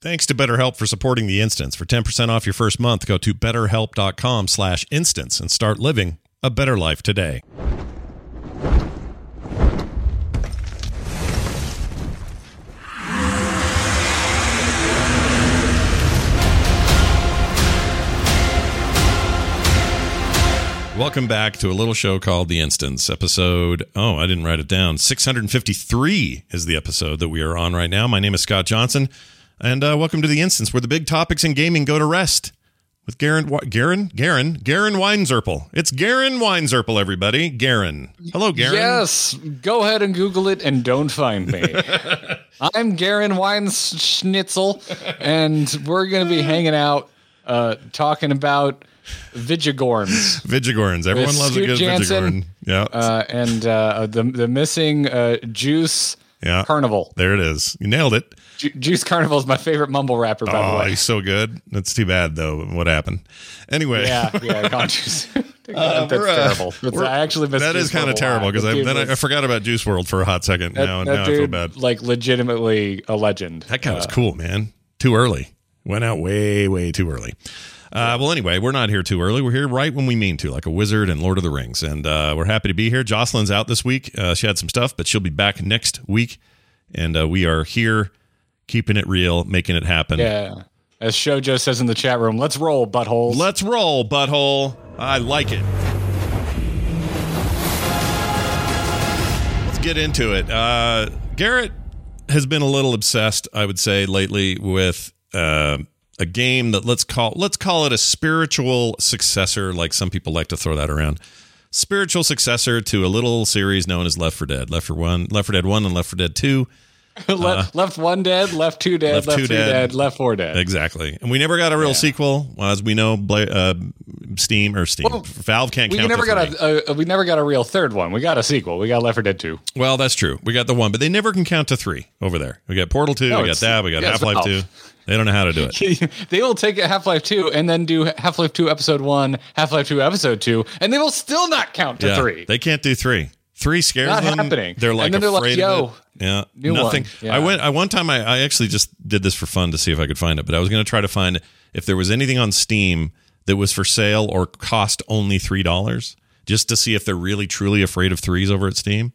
Thanks to BetterHelp for supporting the instance. For 10% off your first month, go to betterhelp.com slash instance and start living a better life today. Welcome back to a little show called The Instance. Episode, oh, I didn't write it down. 653 is the episode that we are on right now. My name is Scott Johnson, and uh, welcome to The Instance, where the big topics in gaming go to rest. With Garen, Garen, Garen, Garen Weinzerpel. It's Garen Weinzerpel, everybody. Garen. Hello, Garen. Yes, go ahead and Google it and don't find me. I'm Garen Weinschnitzel, and we're going to be hanging out uh, talking about Vigigorns. Vigigorns. Everyone loves a Scoot good Jansen, Vigigorn. Yeah. Uh, and uh, the the missing uh, Juice yeah. Carnival. There it is. You nailed it. Ju- Juice Carnival is my favorite mumble rapper, by Oh, the way. he's so good. That's too bad, though, what happened. Anyway. Yeah, yeah, Juice. Uh, That's uh, terrible. That's- I actually missed That Juice is kind of WRLD a lot. terrible because I, then I, was- I forgot about Juice WRLD for a hot second. that, now that now I feel bad. Like legitimately a legend. That guy was Uh, cool, man. Too early. Went out way, way too early. Uh, well, anyway, we're not here too early. We're here right when we mean to, like a wizard and Lord of the Rings. And uh, we're happy to be here. Jocelyn's out this week. Uh, she had some stuff, but she'll be back next week. And uh, we are here keeping it real, making it happen. Yeah. As Shojo says in the chat room, let's roll, buttholes. Let's roll, butthole. I like it. Let's get into it. Uh, Garrett has been a little obsessed, I would say, lately with uh, a game that let's call let's call it a spiritual successor, like some people like to throw that around. Spiritual successor to a little series known as Left 4 Dead, Left for One, Left 4 Dead One, and Left 4 Dead Two. left, left one dead, left two dead, Left left, two three dead. dead. left four dead. Exactly, and we never got a real Yeah. sequel, as we know. Bla- uh, Steam or Steam, Well, Valve can't We count. never got a, a we never got a real third one. We got a sequel. We got Left 4 Dead 2. Well, that's true. We got the one, but they never can count to three over there. We got Portal 2, No, we got that, we got yeah, Half Life 2. They don't know how to do it. they will take Half Life 2 and then do Half Life 2 Episode 1, Half Life 2 Episode 2, and they will still not count to yeah, 3. They can't do three. Three scares Not them. happening. They're like And then they're like, afraid "Yo, of it. Yeah, new nothing. one." Yeah. I went. I one time. I, I actually just did this for fun to see if I could find it, but I was going to try to find if there was anything on Steam that was for sale or cost only three dollars, just to see if they're really truly afraid of threes over at Steam.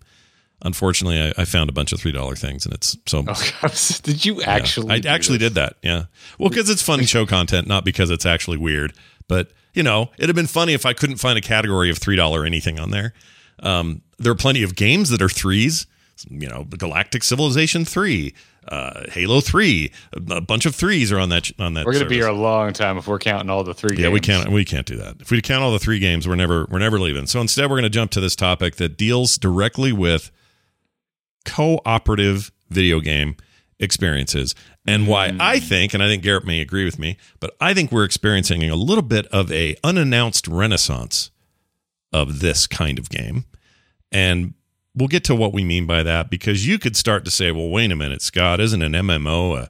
Unfortunately, I, I found a bunch of three dollar things, and it's so did you actually? I actually this? did that. Yeah. Well, because it's fun show content, not because it's actually weird. But you know, it'd have been funny if I couldn't find a category of three dollar anything on there. Um, there are plenty of games that are threes. You know, Galactic Civilization three, uh, Halo three, a bunch of threes are on that on that. We're going to be here a long time if we're counting all the three Yeah, we games. can't we can't do that. If we count all the three games, we're never we're never leaving. So instead, we're going to jump to this topic that deals directly with cooperative video game experiences and why hmm. I think, and I think Garrett may agree with me, but I think we're experiencing a little bit of a unannounced renaissance of this kind of game. And we'll get to what we mean by that because you could start to say, well, wait a minute, Scott, isn't an MMO a,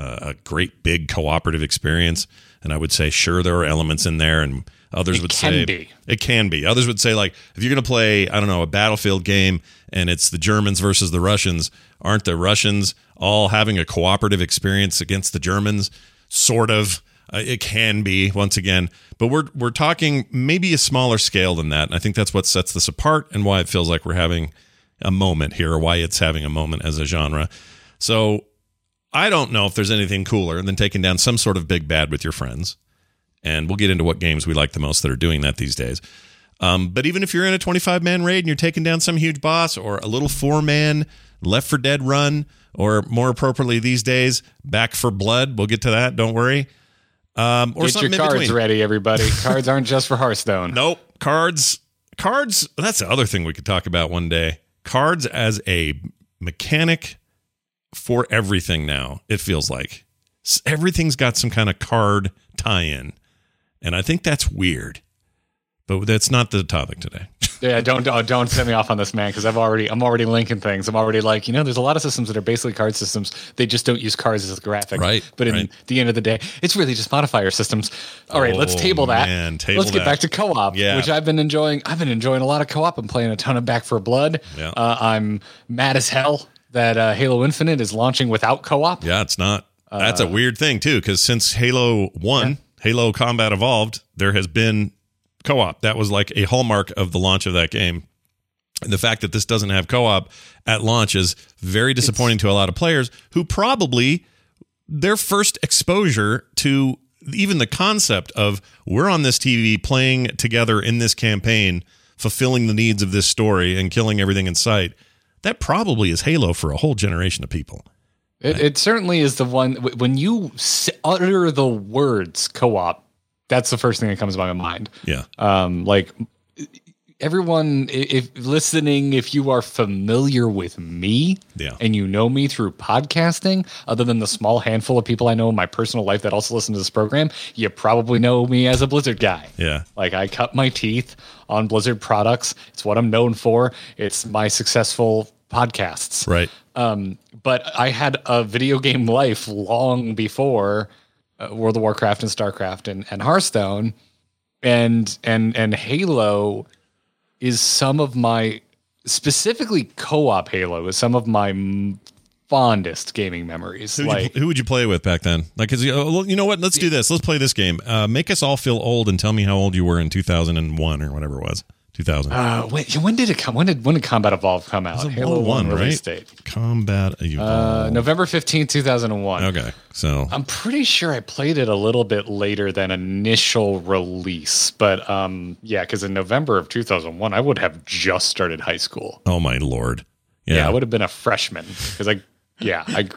a, a great big cooperative experience? And I would say, sure, there are elements in there, and others It would say be. it can be. Others would say, like, if you're going to play, I don't know, a battlefield game and it's the Germans versus the Russians, aren't the Russians all having a cooperative experience against the Germans? Sort of. Uh, it can be once again, but we're we're talking maybe a smaller scale than that. And I think that's what sets this apart and why it feels like we're having a moment here, or why it's having a moment as a genre. So I don't know if there's anything cooler than taking down some sort of big bad with your friends. And we'll get into what games we like the most that are doing that these days. Um, but even if you're in a 25 man raid and you're taking down some huge boss or a little four man Left 4 Dead run, or more appropriately these days, Back 4 Blood, we'll get to that. Don't worry. Um, or Get your cards between. ready, everybody. cards aren't just for Hearthstone. Nope. Cards. Cards. That's the other thing we could talk about one day. Cards as a mechanic for everything now, it feels like. Everything's got some kind of card tie in. And I think that's weird. But that's not the topic today. Yeah, don't don't, send me off on this, man, because I've already I'm already linking things. I'm already like, you know, there's a lot of systems that are basically card systems. They just don't use cards as a graphic. Right, But in right. the end of the day, it's really just modifier systems. All right, let's Oh, table that. man, table let's get that. back to co-op, Yeah. which I've been enjoying. I've been enjoying a lot of co-op. I'm playing a ton of Back 4 Blood. Yeah. Uh, I'm mad as hell that uh, Halo Infinite is launching without co-op. Yeah, it's not. That's Uh, a weird thing too, because since Halo One, Halo Combat Evolved, there has been co-op. That was like a hallmark of the launch of that game. And the fact that this doesn't have co-op at launch is very disappointing to a lot of players who probably their first exposure to even the concept of we're on this TV playing together in this campaign, fulfilling the needs of this story and killing everything in sight. That probably is Halo for a whole generation of people. It, it certainly is the one when you utter the words co-op. That's the first thing that comes to my mind. Yeah. um like everyone i- if listening if you are familiar with me Yeah. and you know me through podcasting other than the small handful of people i know in my personal life that also listen to this program you probably know me as a blizzard guy Yeah. like i cut my teeth on blizzard products it's what i'm known for it's my successful podcasts Right. um, but I had a video game life long before uh, World of Warcraft and StarCraft and, and Hearthstone, and and and Halo is some of my specifically co-op Halo is some of my m- fondest gaming memories. Who, like you, who would you play with back then? Like, you, oh, you know what? Let's do this. Let's play this game. Uh, make us all feel old and tell me how old you were in 2001 or whatever it was. 2000. uh, when, when did it come? When did when did Combat Evolve come out? It was a Halo one, release right? date. Combat Uh. November fifteenth, two thousand and one. okay. So, I'm pretty sure I played it a little bit later than initial release, but um, yeah, because in November of 2001, I would have just started high school. oh my lord. Yeah, Yeah. I would have been a freshman because I, yeah, I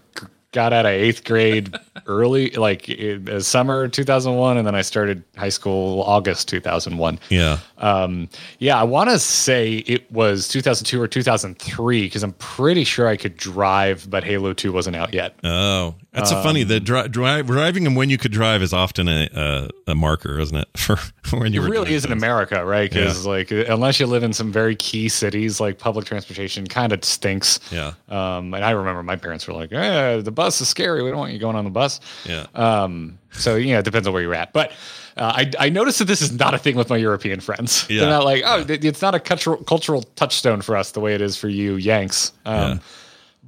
got out of eighth grade early, like in the summer 2001, and then I started high school August 2001. yeah. Um, yeah, I want to say it was 2002 or 2003 because I'm pretty sure I could drive, but Halo 2 wasn't out yet. Oh, that's a funny. The dri- dri- driving and when you could drive is often a uh, a marker, isn't it? For when you It really is in. America, right? Because like, unless you live in some very key cities, like public transportation kind of stinks. Yeah. Um, and I remember my parents were like, "Eh, the bus is scary. We don't want you going on the bus." Yeah. Um, so you know, it depends on where you're at. But uh, I, I noticed that this is not a thing with my European friends. Yeah. They're not like, oh, it- it's not a cultural cultural touchstone for us the way it is for you Yanks. Um, Yeah.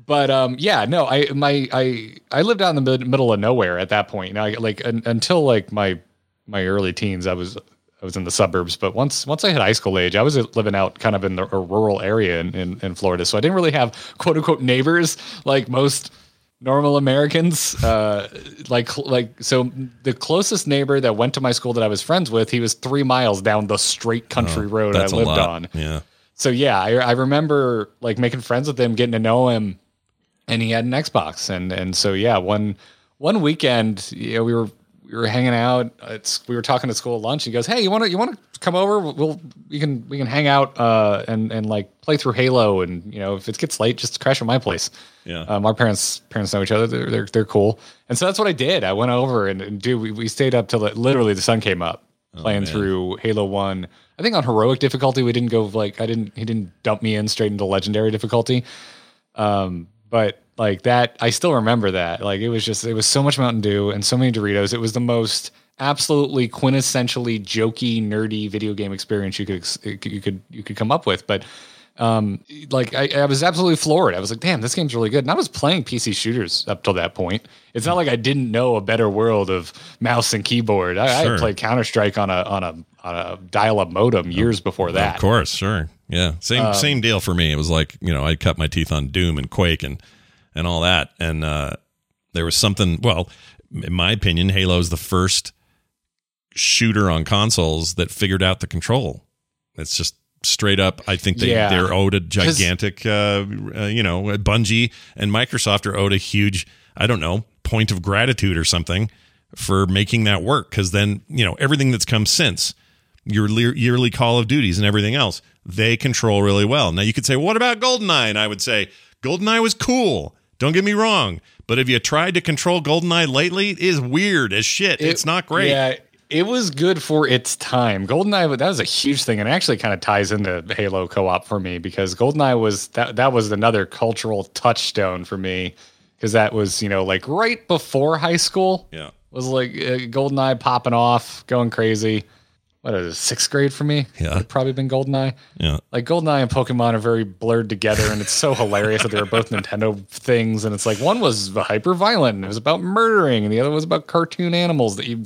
But um, yeah, no, I my I I lived out in the mid- middle of nowhere at that point. Now, I, like un, until like my my early teens, I was I was in the suburbs. But once once I hit high school age, I was living out kind of in the, a rural area in, in in Florida. So I didn't really have quote unquote neighbors like most normal Americans. Uh, like like so the closest neighbor that went to my school that I was friends with, he was three miles down the straight country road I Oh, That's a lived on. Yeah. So yeah, I, I remember like making friends with him, getting to know him, and he had an Xbox, and and so yeah, one one weekend, you know, we were we were hanging out. It's we were talking at school at lunch. He goes, "Hey, you want to you want to come over? We'll we can we can hang out uh, and and like play through Halo, and you know, if it gets late, just crash at my place." Yeah. Um, our parents parents know each other. They're they're, they're cool, and so that's what I did. I went over and, and dude, we, we stayed up till it, literally the sun came up, playing man. through Halo One. I think on heroic difficulty we didn't go like I didn't he didn't dump me in straight into legendary difficulty. Um, but like that, I still remember that. Like it was just it was so much Mountain Dew and so many Doritos. It was the most absolutely quintessentially jokey, nerdy video game experience you could you could you could come up with. But um, like I, I was absolutely floored. I was like, damn, this game's really good. And I was playing PC shooters up till that point. It's not like I didn't know a better world of mouse and keyboard. I, I Sure. had played Counter Strike on a on a on a dial up modem years before that. Of course, sure. Yeah. Same Um, same deal for me. It was like, you know, I cut my teeth on Doom and Quake and and all that. And uh there was something well, in my opinion, Halo is the first shooter on consoles that figured out the control. It's just straight up I think they Yeah. they're owed a gigantic uh, uh you know, Bungie and Microsoft are owed a huge I don't know, point of gratitude or something for making that work cuz then, you know, everything that's come since your yearly Call of Duties and everything else, they control really well. Now you could say, what about GoldenEye? And I would say, GoldenEye was cool. Don't get me wrong. But have you tried to control GoldenEye lately? It is weird as shit. it's not great. Yeah, it was good for its time. GoldenEye that was a huge thing, and it actually kind of ties into Halo co-op for me because GoldenEye was that that was another cultural touchstone for me because that was you know like right before high school. Yeah. was like uh, GoldenEye popping off, going crazy. What is it, sixth grade for me? Yeah. It'd probably been GoldenEye. Yeah. Like GoldenEye and Pokemon are very blurred together, and it's so hilarious that they were both Nintendo things. And it's like one was hyper violent, and it was about murdering, and the other was about cartoon animals that you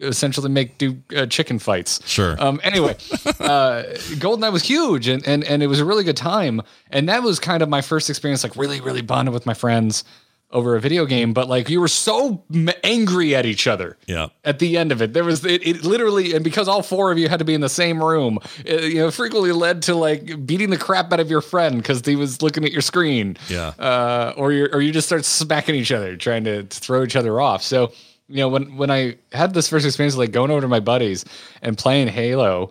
essentially make do uh, chicken fights. Sure. Um, anyway, uh, GoldenEye was huge, and, and and it was a really good time, and that was kind of my first experience, like really really bonded with my friends over a video game. But like you were so m- angry at each other Yeah. at the end of it. There was it, it literally, and because all four of you had to be in the same room, it, you know, frequently led to like beating the crap out of your friend because he was looking at your screen. Yeah. Uh, or you or you just start smacking each other, trying to, to throw each other off. So you know, when when I had this first experience, like going over to my buddies and playing Halo.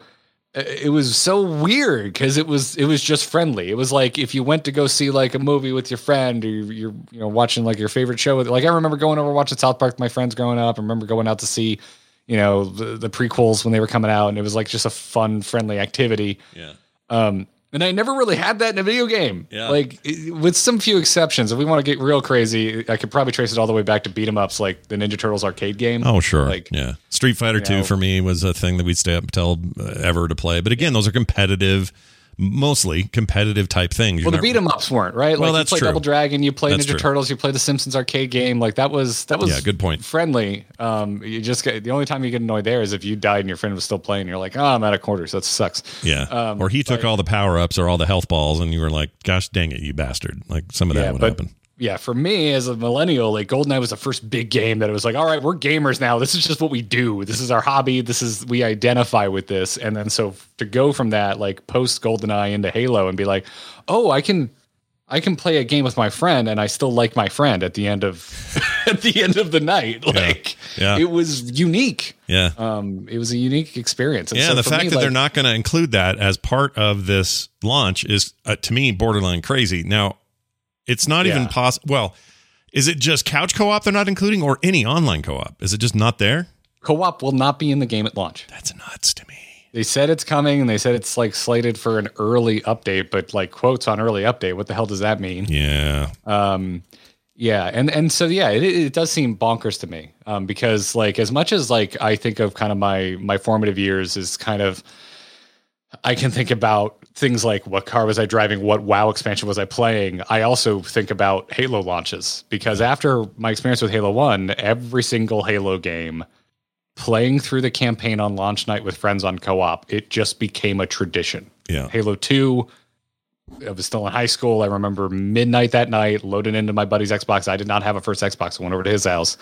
It was so weird because it was it was just friendly. It was like if you went to go see like a movie with your friend, or you're, you're you know watching like your favorite show. With, like I remember going over watching South Park with my friends growing up. I remember going out to see you know the, the prequels when they were coming out, and it was like just a fun, friendly activity. Yeah. Um, and I never really had that in a video game. Yeah. Like with some few exceptions. If we want to get real crazy, I could probably trace it all the way back to beat 'em ups, like the Ninja Turtles arcade game. Oh, sure. Like yeah. Street Fighter you 2 for me was a thing that we'd stay up until uh, ever to play. But again, those are competitive, mostly competitive type things. Well, You're the beat 'em ups weren't right. Well, like that's you play true. Double Dragon, you play That's Ninja true. Turtles, you play the Simpsons arcade game. Like that was that was Yeah, good point. Friendly. Um, you just get the only time you get annoyed there is if you died and your friend was still playing. You're like, oh, I'm out of quarters. That sucks. Yeah. Um, or he took all the power ups or all the health balls, and you were like, gosh dang it, you bastard. Like some of that Yeah, would but happen. Yeah, for me as a millennial, like GoldenEye was the first big game that it was like, all right, we're gamers now. This is just what we do. This is our hobby. This is we identify with this. And then so to go from that, like post GoldenEye into Halo and be like, oh, I can I can play a game with my friend and I still like my friend at the end of at the end of the night. Like Yeah. it was unique. Yeah. Um, it was a unique experience. And yeah, so the fact me, that they're not going to include that as part of this launch is, uh, to me, borderline crazy. Now, it's not even Yeah. possible. Well, is it just couch co op they're not including or any online co op? Is it just not there? co-op will not be in the game at launch. That's nuts to me. They said it's coming and they said it's like slated for an early update, but like quotes on early update, what the hell does that mean? Yeah. Um, yeah, and and so yeah, it, it does seem bonkers to me um, because like as much as like I think of kind of my my formative years is kind of I can think about things like what car was I driving, what WoW expansion was I playing. I also think about Halo launches because after my experience with Halo One, every single Halo game playing through the campaign on launch night with friends on co-op, it just became a tradition. Yeah. Halo 2, I was still in high school. I remember midnight that night, loading into my buddy's Xbox. I did not have a first Xbox. I went over to his house,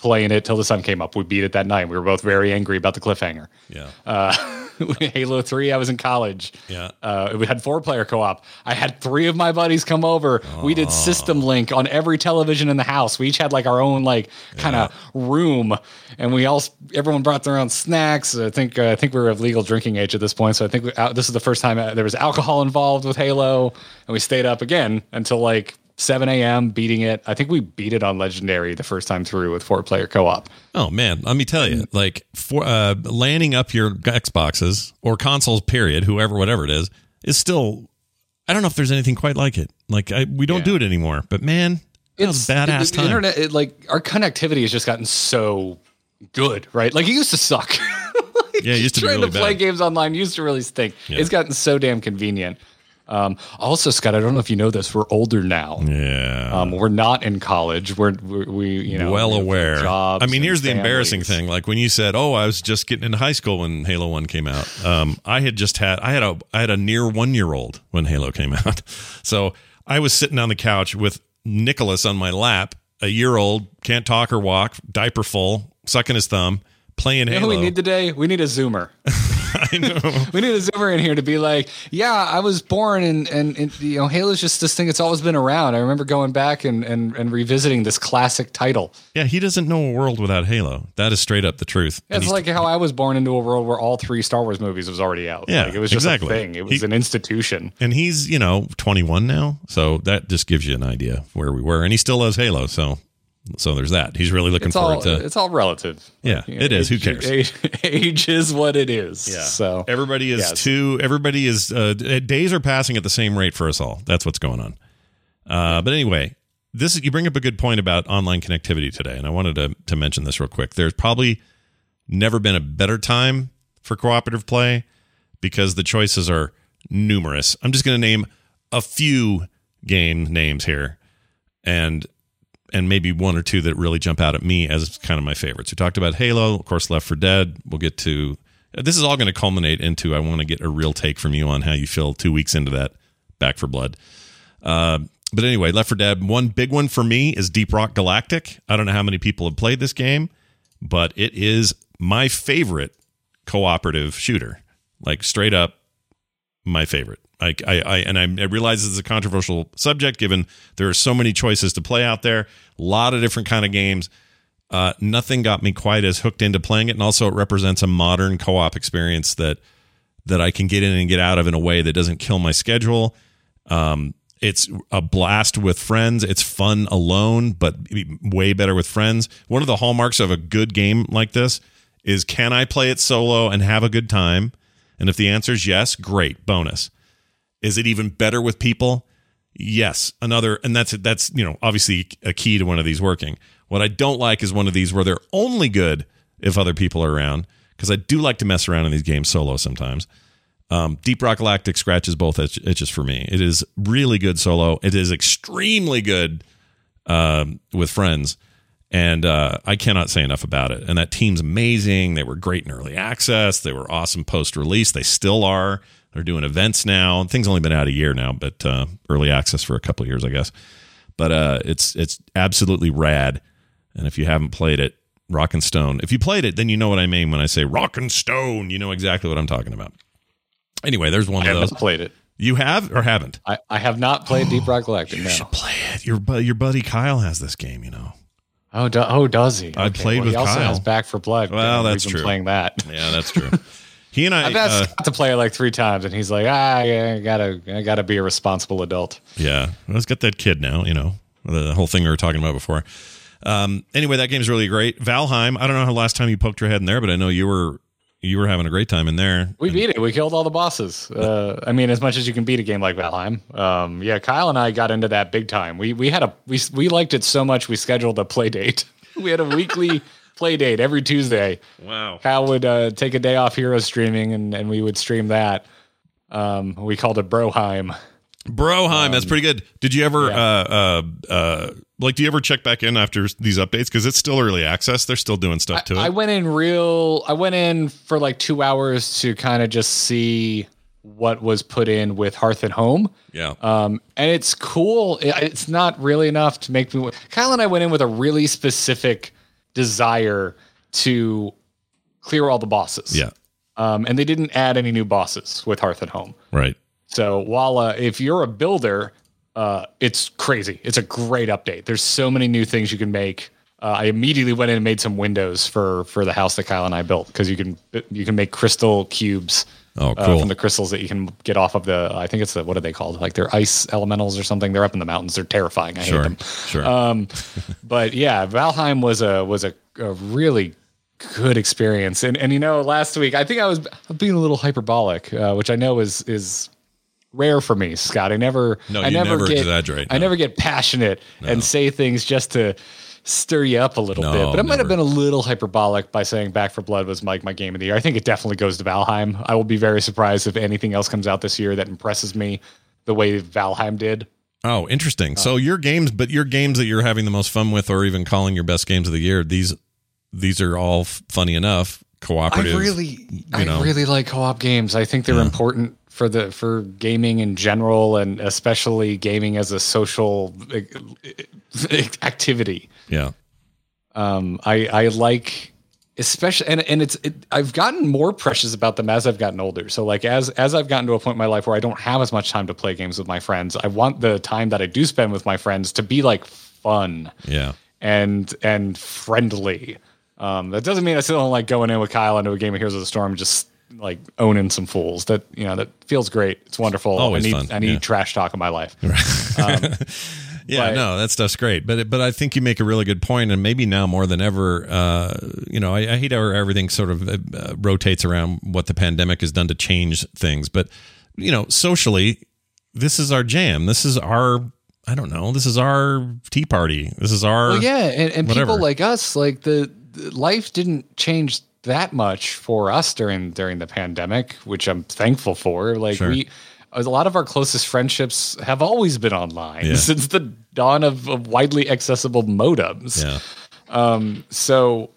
playing it till the sun came up. We beat it that night. We were both very angry about the cliffhanger. Yeah. Uh, Halo 3, I was in college. Yeah. Uh, we had four player co op. I had three of my buddies come over. We did System Link on every television in the house. We each had like our own like kind of room, and we all everyone brought their own snacks. I think uh, I think we were of legal drinking age at this point, so I think we, uh, this is the first time uh, there was alcohol involved with Halo, and we stayed up again until like 7 a.m. beating it. I think we beat it on Legendary the first time through with four player co op. Oh man, let me tell you, like for uh, landing up your Xboxes or consoles, period, whoever, whatever it is, is still. I don't know if there's anything quite like it. Like I, we don't Yeah. do it anymore. But man, it was a badass the, time. The internet, it, like our connectivity has just gotten so good, right? Like it used to suck. Like, Yeah, used to be trying really to play bad. games online used to really stink. Yeah. It's gotten so damn convenient. Um, also, Scott, I don't know if you know this. We're older now. yeah. Um, we're not in college. We're, we we you know well aware. Jobs I mean, here's the embarrassing thing. Like when you said, "Oh, I was just getting into high school when Halo One came out." Um, I had just had I had a I had a near one year old when Halo came out, so I was sitting on the couch with Nicholas on my lap, a year old, can't talk or walk, diaper full, sucking his thumb, playing You know Halo. we need today? We need a Zoomer. I know. we need a Zoomer in here to be like, yeah, I was born and, and, and you know, Halo's just this thing that's always been around. I remember going back and, and, and revisiting this classic title. Yeah, he doesn't know a world without Halo. That is straight up the truth. And It's like how I was born into a world where all three Star Wars movies was already out. Yeah, like, it was just exactly. a thing. It was He- an institution. and he's you know 21 now, so that just gives you an idea where we were. And he still loves Halo, so So there's that. He's really looking It's forward all to. it's all relative. Yeah, it is. Who cares? Age, age is what it is. Yeah. So everybody is Yes. too. Everybody is. Uh, days are passing at the same rate for us all. That's what's going on. Uh, but anyway, this is, you bring up a good point about online connectivity today, and I wanted to to mention this real quick. There's probably never been a better time for cooperative play because the choices are numerous. I'm just going to name a few game names here, and and maybe one or two that really jump out at me as kind of my favorites. We talked about Halo, of course, Left 4 Dead. We'll get to this is all going to culminate into I want to get a real take from you on how you feel two weeks into that Back 4 Blood. Uh, but anyway, Left 4 Dead. One big one for me is Deep Rock Galactic. I don't know how many people have played this game, but it is my favorite cooperative shooter. Like straight up, my favorite. I, I, and I, I realize it's a controversial subject given there are so many choices to play out there, a lot of different kind of games. Uh, nothing got me quite as hooked into playing it, and also it represents a modern co-op experience that that I can get in and get out of in a way that doesn't kill my schedule. Um, it's a blast with friends. It's fun alone, but way better with friends. One of the hallmarks of a good game like this is can I play it solo and have a good time? And if the answer is yes, great, bonus. Is it even better with people? Yes. Another, and that's that's you know obviously a key to one of these working. What I don't like is one of these where they're only good if other people are around because I do like to mess around in these games solo sometimes. Um, Deep Rock Galactic scratches both itch- itches for me. It is really good solo. It is extremely good um, with friends, and uh, I cannot say enough about it. And that team's amazing. They were great in early access. They were awesome post release. They still are. They're doing events now. Things only been out a year now, but uh, early access for a couple of years, I guess. But uh, it's it's absolutely rad. And if you haven't played it, Rock and Stone. If you played it, then you know what I mean when I say Rock and Stone. You know exactly what I'm talking about. Anyway, there's one I of those. played it. You have or haven't? I, I have not played Deep Rock Galactic. You No. should play it. Your your buddy Kyle has this game. You know. Oh, do, oh, does he? I played well, with he also Kyle. has Back 4 Blood. Well, that's true. Playing that. Yeah, that's true. he and I. I've asked uh, Scott to play it like three times, and he's like, "Ah, yeah, I gotta, I gotta be a responsible adult." Yeah, let's get that kid now. You know the whole thing we were talking about before. Um, anyway, that game's really great. Valheim. I don't know how last time you poked your head in there, but I know you were you were having a great time in there. We beat it. We killed all the bosses. Uh, I mean, as much as you can beat a game like Valheim. Um, yeah, Kyle and I got into that big time. We we had a we we liked it so much we scheduled a play date. we had a weekly play date every Tuesday. Wow. Kyle would uh, take a day off hero streaming, and and we would stream that. Um, we called it Broheim. Broheim, that's pretty good. Did you ever, Um, yeah. uh, uh, uh, like, do you ever check back in after these updates? Because it's still early access. They're still doing stuff to it. I went in real. I went in for like two hours to kind of just see what was put in with Hearth and Home. yeah. Um, and it's cool. It- It's not really enough to make me. Kyle and I went in with a really specific desire to clear all the bosses. yeah. Um, and they didn't add any new bosses with Hearth and Home. Right. So while uh, if you're a builder, uh, it's crazy. It's a great update. There's so many new things you can make. Uh, I immediately went in and made some windows for for the house that Kyle and I built because you can you can make crystal cubes Oh, uh, cool. from the crystals that you can get off of the. I think it's the what are they called? Like they're ice elementals or something. They're up in the mountains. They're terrifying. I hate them. Sure. Um, but yeah, Valheim was a was a, a really good experience. And and you know, last week I think I was being a little hyperbolic, uh, which I know is is rare for me, Scott. I never No, I you never, never get exaggerate, I never get passionate and say things just to stir you up a little No, bit. But I might have been a little hyperbolic by saying Back 4 Blood was like my game of the year. I think it definitely goes to Valheim. I will be very surprised if anything else comes out this year that impresses me the way Valheim did. oh, interesting. so your games, but your games that you're having the most fun with, or even calling your best games of the year, these these are all funny enough, cooperative. I really, I know. really like co-op games. I think they're important for the for gaming in general, and especially gaming as a social eh, eh, activity. Yeah. Um, I I like especially and and it's it, I've gotten more precious about them as I've gotten older. So like as as I've gotten to a point in my life where I don't have as much time to play games with my friends, I want the time that I do spend with my friends to be like fun Yeah. and and friendly. Um, that doesn't mean I still don't like going in with Kyle into a game of Heroes of the Storm, just like owning some fools. That you know that feels great. It's wonderful. Always I need fun, I need yeah. trash talk in my life. Yeah, But- no, that stuff's great. But but I think you make a really good point, and maybe now more than ever, uh, you know, I, I hate how everything sort of uh, rotates around what the pandemic has done to change things. But you know, socially, this is our jam. This is our I don't know. This is our tea party. This is our Well, yeah, and, and people like us, like the, the life didn't change that much for us during during the pandemic, which I'm thankful for. Like Sure. we, a lot of our closest friendships have always been online Yeah. since the dawn of, of widely accessible modems. yeah. Um, so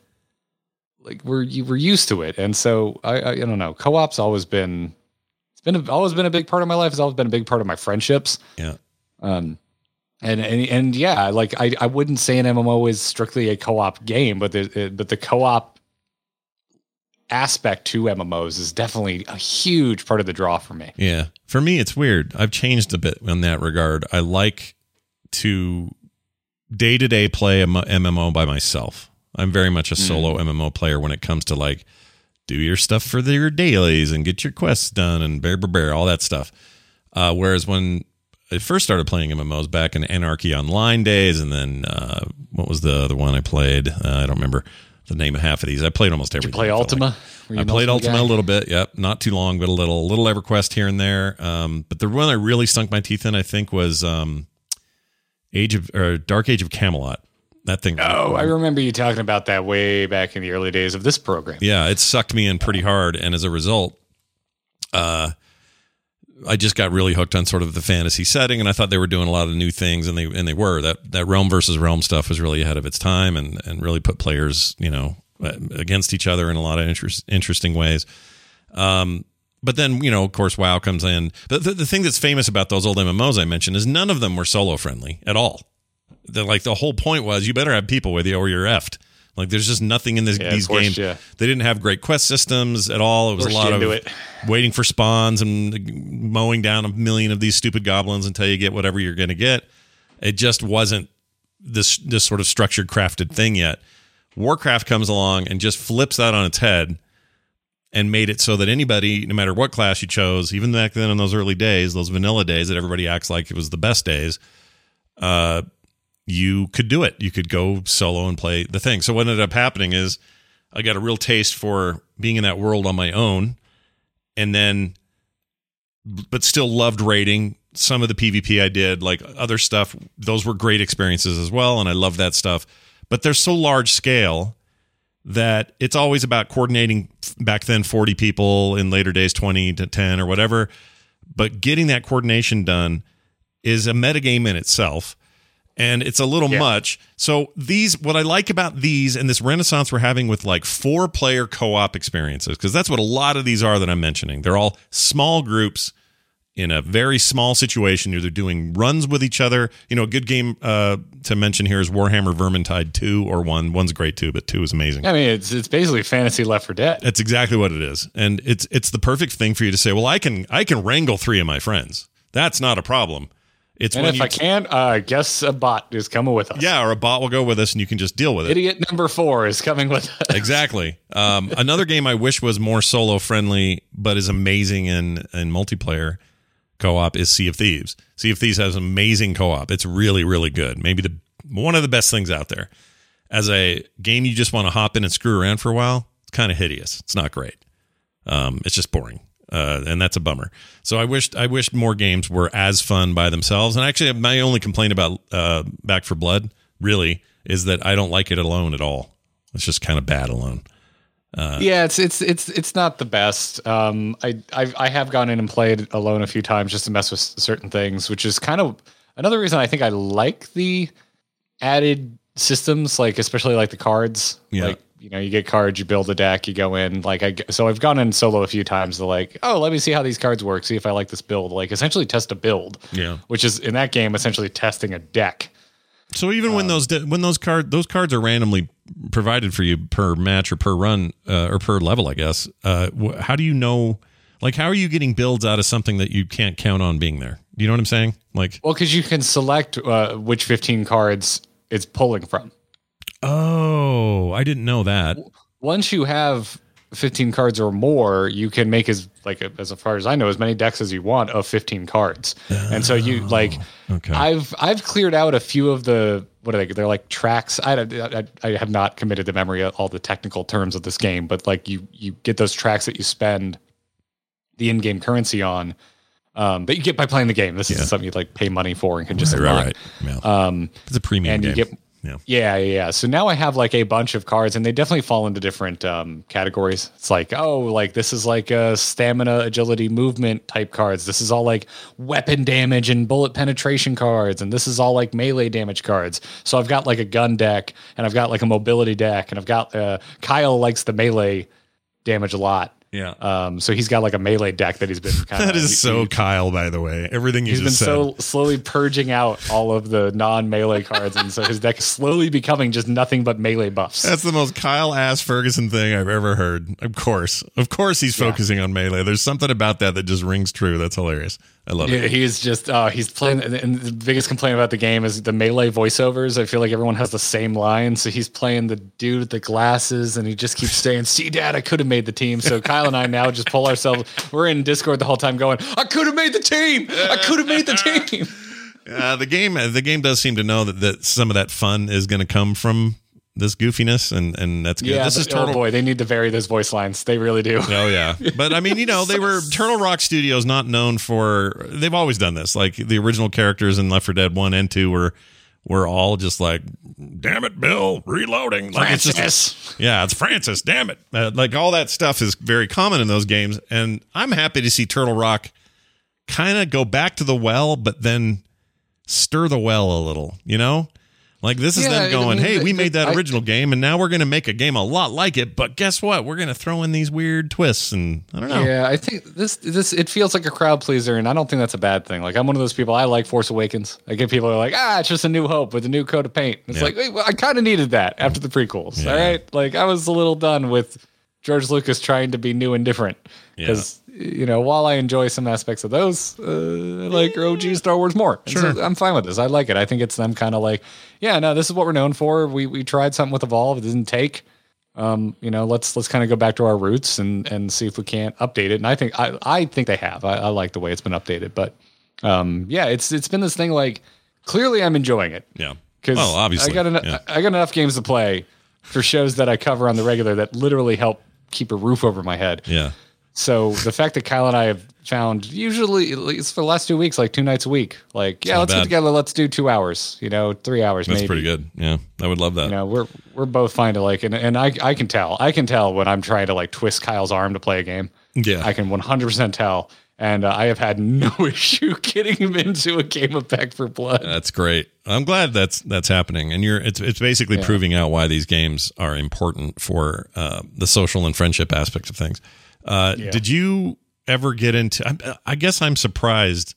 like we're we're used to it, and so I I, I don't know. Co-op's always been it's been a, always been a big part of my life. It's always been a big part of my friendships. Yeah. Um, and and and yeah, like I I wouldn't say an MMO is strictly a co-op game, but the but the co-op aspect to MMOs is definitely a huge part of the draw for me. Yeah. For me, it's weird. I've changed a bit in that regard. I like to day to day play MMO by myself. I'm very much a solo MMO player when it comes to like do your stuff for your dailies and get your quests done and bear, bear, bear, all that stuff. Uh, whereas when I first started playing MMOs back in Anarchy Online days, and then uh, what was the other one I played? Uh, I don't remember the name of half of these. I played almost everything. Play I felt like. Ultima. I played Ultima a little bit. Yep, not too long, but a little, little EverQuest here and there. Um, but the one I really stunk my teeth in, I think, was um, Age of or Dark Age of Camelot. That thing. Oh, I remember you talking about that way back in the early days of this program. yeah, it sucked me in pretty hard, and as a result, uh, I just got really hooked on sort of the fantasy setting, and I thought they were doing a lot of new things, and they and they were. That that realm versus realm stuff was really ahead of its time, and and really put players, you know, against each other in a lot of interest, interesting ways. Um, but then you know, of course, WoW comes in. But the, the thing that's famous about those old MMOs I mentioned is none of them were solo friendly at all. The, like the whole point was you better have people with you or you're effed. Like there's just nothing in this, Yeah, these forced games. you. They didn't have great quest systems at all. It was a lot of it. waiting for spawns and mowing down a million of these stupid goblins until you get whatever you're going to get. It just wasn't this this sort of structured crafted thing yet. Warcraft comes along and just flips that on its head and made it so that anybody, no matter what class you chose, even back then in those early days, those vanilla days that everybody acts like it was the best days, uh, you could do it. You could go solo and play the thing. So what ended up happening is I got a real taste for being in that world on my own, and then, but still loved raiding. Some of the PvP I did, like other stuff, those were great experiences as well, and I love that stuff. But they're so large scale that it's always about coordinating back then 40 people in later days 20 to 10 or whatever but getting that coordination done is a metagame in itself and it's a little Yeah. much so these what i like about these and this renaissance we're having with like four player co-op experiences because that's what a lot of these are that i'm mentioning they're all small groups in a very small situation. They're doing runs with each other. You know, a good game uh, to mention here is Warhammer Vermintide 2 or 1. One's great too, but 2 is amazing. I mean, it's it's basically fantasy Left 4 Dead. That's exactly what it is. And it's it's the perfect thing for you to say, well, I can I can wrangle three of my friends. That's not a problem. It's And when if I can't, uh, I guess a bot is coming with us. Yeah, or a bot will go with us and you can just deal with it. Idiot number four is coming with us. Exactly. Um, another game I wish was more solo friendly, but is amazing in in multiplayer co-op is Sea of Thieves. Sea of Thieves has amazing co-op. It's really really good. Maybe the one of the best things out there. As a game you just want to hop in and screw around for a while, it's kind of hideous. It's not great. Um, it's just boring. Uh, and that's a bummer. So I wished I wished more games were as fun by themselves. And actually, my only complaint about uh, Back 4 Blood really is that I don't like it alone at all. It's just kind of bad alone. yeah, it's it's it's it's not the best. Um, I I've, I have gone in and played alone a few times just to mess with certain things, which is kind of another reason I think I like the added systems, like especially like the cards. Yeah. Like you know, you get cards, you build a deck, you go in. Like I, so I've gone in solo a few times to like, oh, let me see how these cards work, see if I like this build. Like essentially test a build. Yeah. Which is in that game essentially testing a deck. So even when those when those card those cards are randomly provided for you per match or per run uh, or per level, I guess. Uh, wh- how do you know? Like, how are you getting builds out of something that you can't count on being there? You know what I'm saying? Like, Well, because you can select uh, which 15 cards it's pulling from. Oh, I didn't know that. once you have 15 cards or more, you can make as like as far as I know as many decks as you want of 15 cards. and so you like Oh, okay. I've I've cleared out a few of the what are they? They're like tracks. I, I I have not committed to memory all the technical terms of this game, but like you you get those tracks that you spend the in-game currency on um, that you get by playing the game. This Yeah. is something you'd like pay money for and can just right, right, right. Yeah. Um, it's a premium and you get yeah. yeah, yeah. So now I have like a bunch of cards, and they definitely fall into different um, categories. It's like, oh, like this is like a stamina, agility, movement type cards. This is all like weapon damage and bullet penetration cards, and this is all like melee damage cards. So I've got like a gun deck, and I've got like a mobility deck, and I've got uh, Kyle likes the melee damage a lot. Yeah. Um, so he's got like a melee deck that he's been kind of that is so Kyle, by the way. Everything He's been said. so slowly purging out all of the non melee cards, and so his deck is slowly becoming just nothing but melee buffs. That's the most Kyle ass Ferguson thing I've ever heard. Of course. Of course he's focusing on melee. There's something about that that just rings true. That's hilarious. I love Yeah, it. he's just uh, he's playing, and the biggest complaint about the game is the melee voiceovers. I feel like everyone has the same line, so he's playing the dude with the glasses, and he just keeps saying, "See, Dad, I could have made the team." So Kyle and I now just pull ourselves. We're in Discord the whole time, going, "I could have made the team. I could have made the team." Uh, the game the game does seem to know that, that some of that fun is going to come from this goofiness and and that's good. Yeah, this but, is Turtle oh boy, they need to vary those voice lines. They really do. Oh yeah, but I mean, you know, they were Turtle Rock Studios, not known for. They've always done this. Like the original characters in Left 4 Dead One and Two were were all just like, "Damn it, Bill, reloading." Like it's just- Francis. yeah, it's Francis. Damn it! Uh, like all that stuff is very common in those games, and I'm happy to see Turtle Rock kind of go back to the well, but then stir the well a little. You know, like this is Yeah, them I going, mean, "Hey, the- we made that I- original game, and now we're going to make a game a lot like it." But guess what? We're going to throw in these weird twists, and I don't know. Yeah, I think this this it feels like a crowd pleaser, and I don't think that's a bad thing. Like I'm one of those people. I like Force Awakens. I get people who are like, ah, it's just a New Hope with a new coat of paint. It's Yeah. like well, I kind of needed that after the prequels. Yeah. All right, like I was a little done with George Lucas trying to be new and different because you know while I enjoy some aspects of those, uh, I like OG Star Wars more. And so I'm fine with this. I like it. I think it's them kind of like, yeah, no, this is what we're known for. We we tried something with Evolve. It didn't take um, you know, let's let's kind of go back to our roots and and see if we can't update it. And I think I I think they have. I, I like the way it's been updated, but um, yeah, it's it's been this thing like clearly I'm enjoying it Yeah. because well, obviously, I got enough yeah. I got enough games to play for shows that I cover on the regular that literally help keep a roof over my head. yeah. So the fact that Kyle and I have found usually at least for the last two weeks, like two nights a week, like yeah, not let's bad. get together, let's do two hours, you know, three hours. That's maybe. pretty good. Yeah, I would love that. You know, we're we're both fine to like, and, and I I can tell, I can tell when I'm trying to like twist Kyle's arm to play a game. yeah, I can 100 percent tell, and uh, I have had no issue getting him into a game of Back 4 Blood. That's great. I'm glad that's that's happening, and you're it's it's basically proving out why these games are important for uh, the social and friendship aspects of things. Uh, Did you ever get into? I, I guess I'm surprised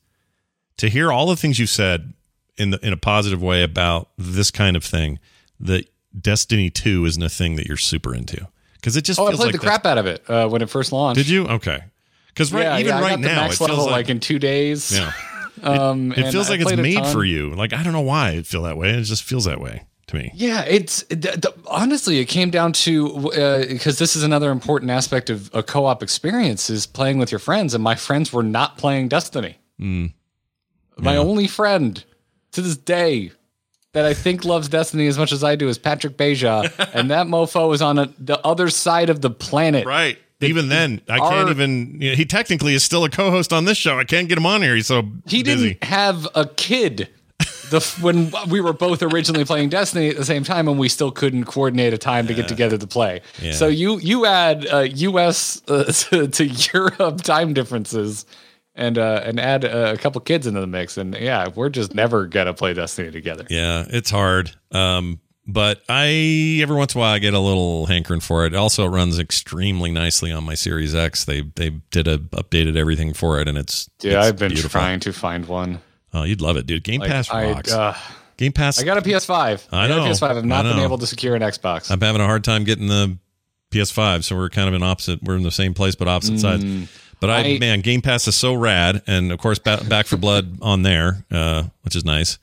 to hear all the things you said in the in a positive way about this kind of thing. That Destiny Two isn't a thing that you're super into because it just oh, I played like the crap out of it uh, when it first launched. Did you? Okay, because right yeah, even yeah, right now it feels level like, like in two days. yeah. Um, It and feels I like it's made for you. Like I don't know why it feel that way. It just feels that way to me. Yeah, it's it, th- th- honestly it came down to because this is another important aspect of a co-op experience is playing with your friends, and my friends were not playing Destiny. Hmm. My only friend to this day that I think loves Destiny as much as I do is Patrick Beja, and that mofo is on a, the other side of the planet. Right. Even then, I can't even. You know, he technically is still a co-host on this show. I can't get him on here. He's so He busy. didn't have a kid. The when we were both originally playing Destiny at the same time, and we still couldn't coordinate a time to get together to play. Yeah. So you you add uh, U.S. Uh, to, to Europe time differences, and uh, and add uh, a couple kids into the mix, and yeah, we're just never gonna play Destiny together. Yeah, it's hard. Um, but I every once in a while I get a little hankering for it. Also, it runs extremely nicely on my Series X. They they did a updated everything for it, and it's yeah. it's I've been beautiful. trying to find one. Oh, you'd love it, dude. Game Like, Pass I, rocks. uh, Game Pass. I got a PS5. I got know. a PS5. I've not been able to secure an Xbox. I'm having a hard time getting the PS5, so we're kind of in opposite. We're in the same place, but opposite sides. But I, I- man, Game Pass is so rad, and of course, ba- Back 4 Blood on there, uh, which is nice.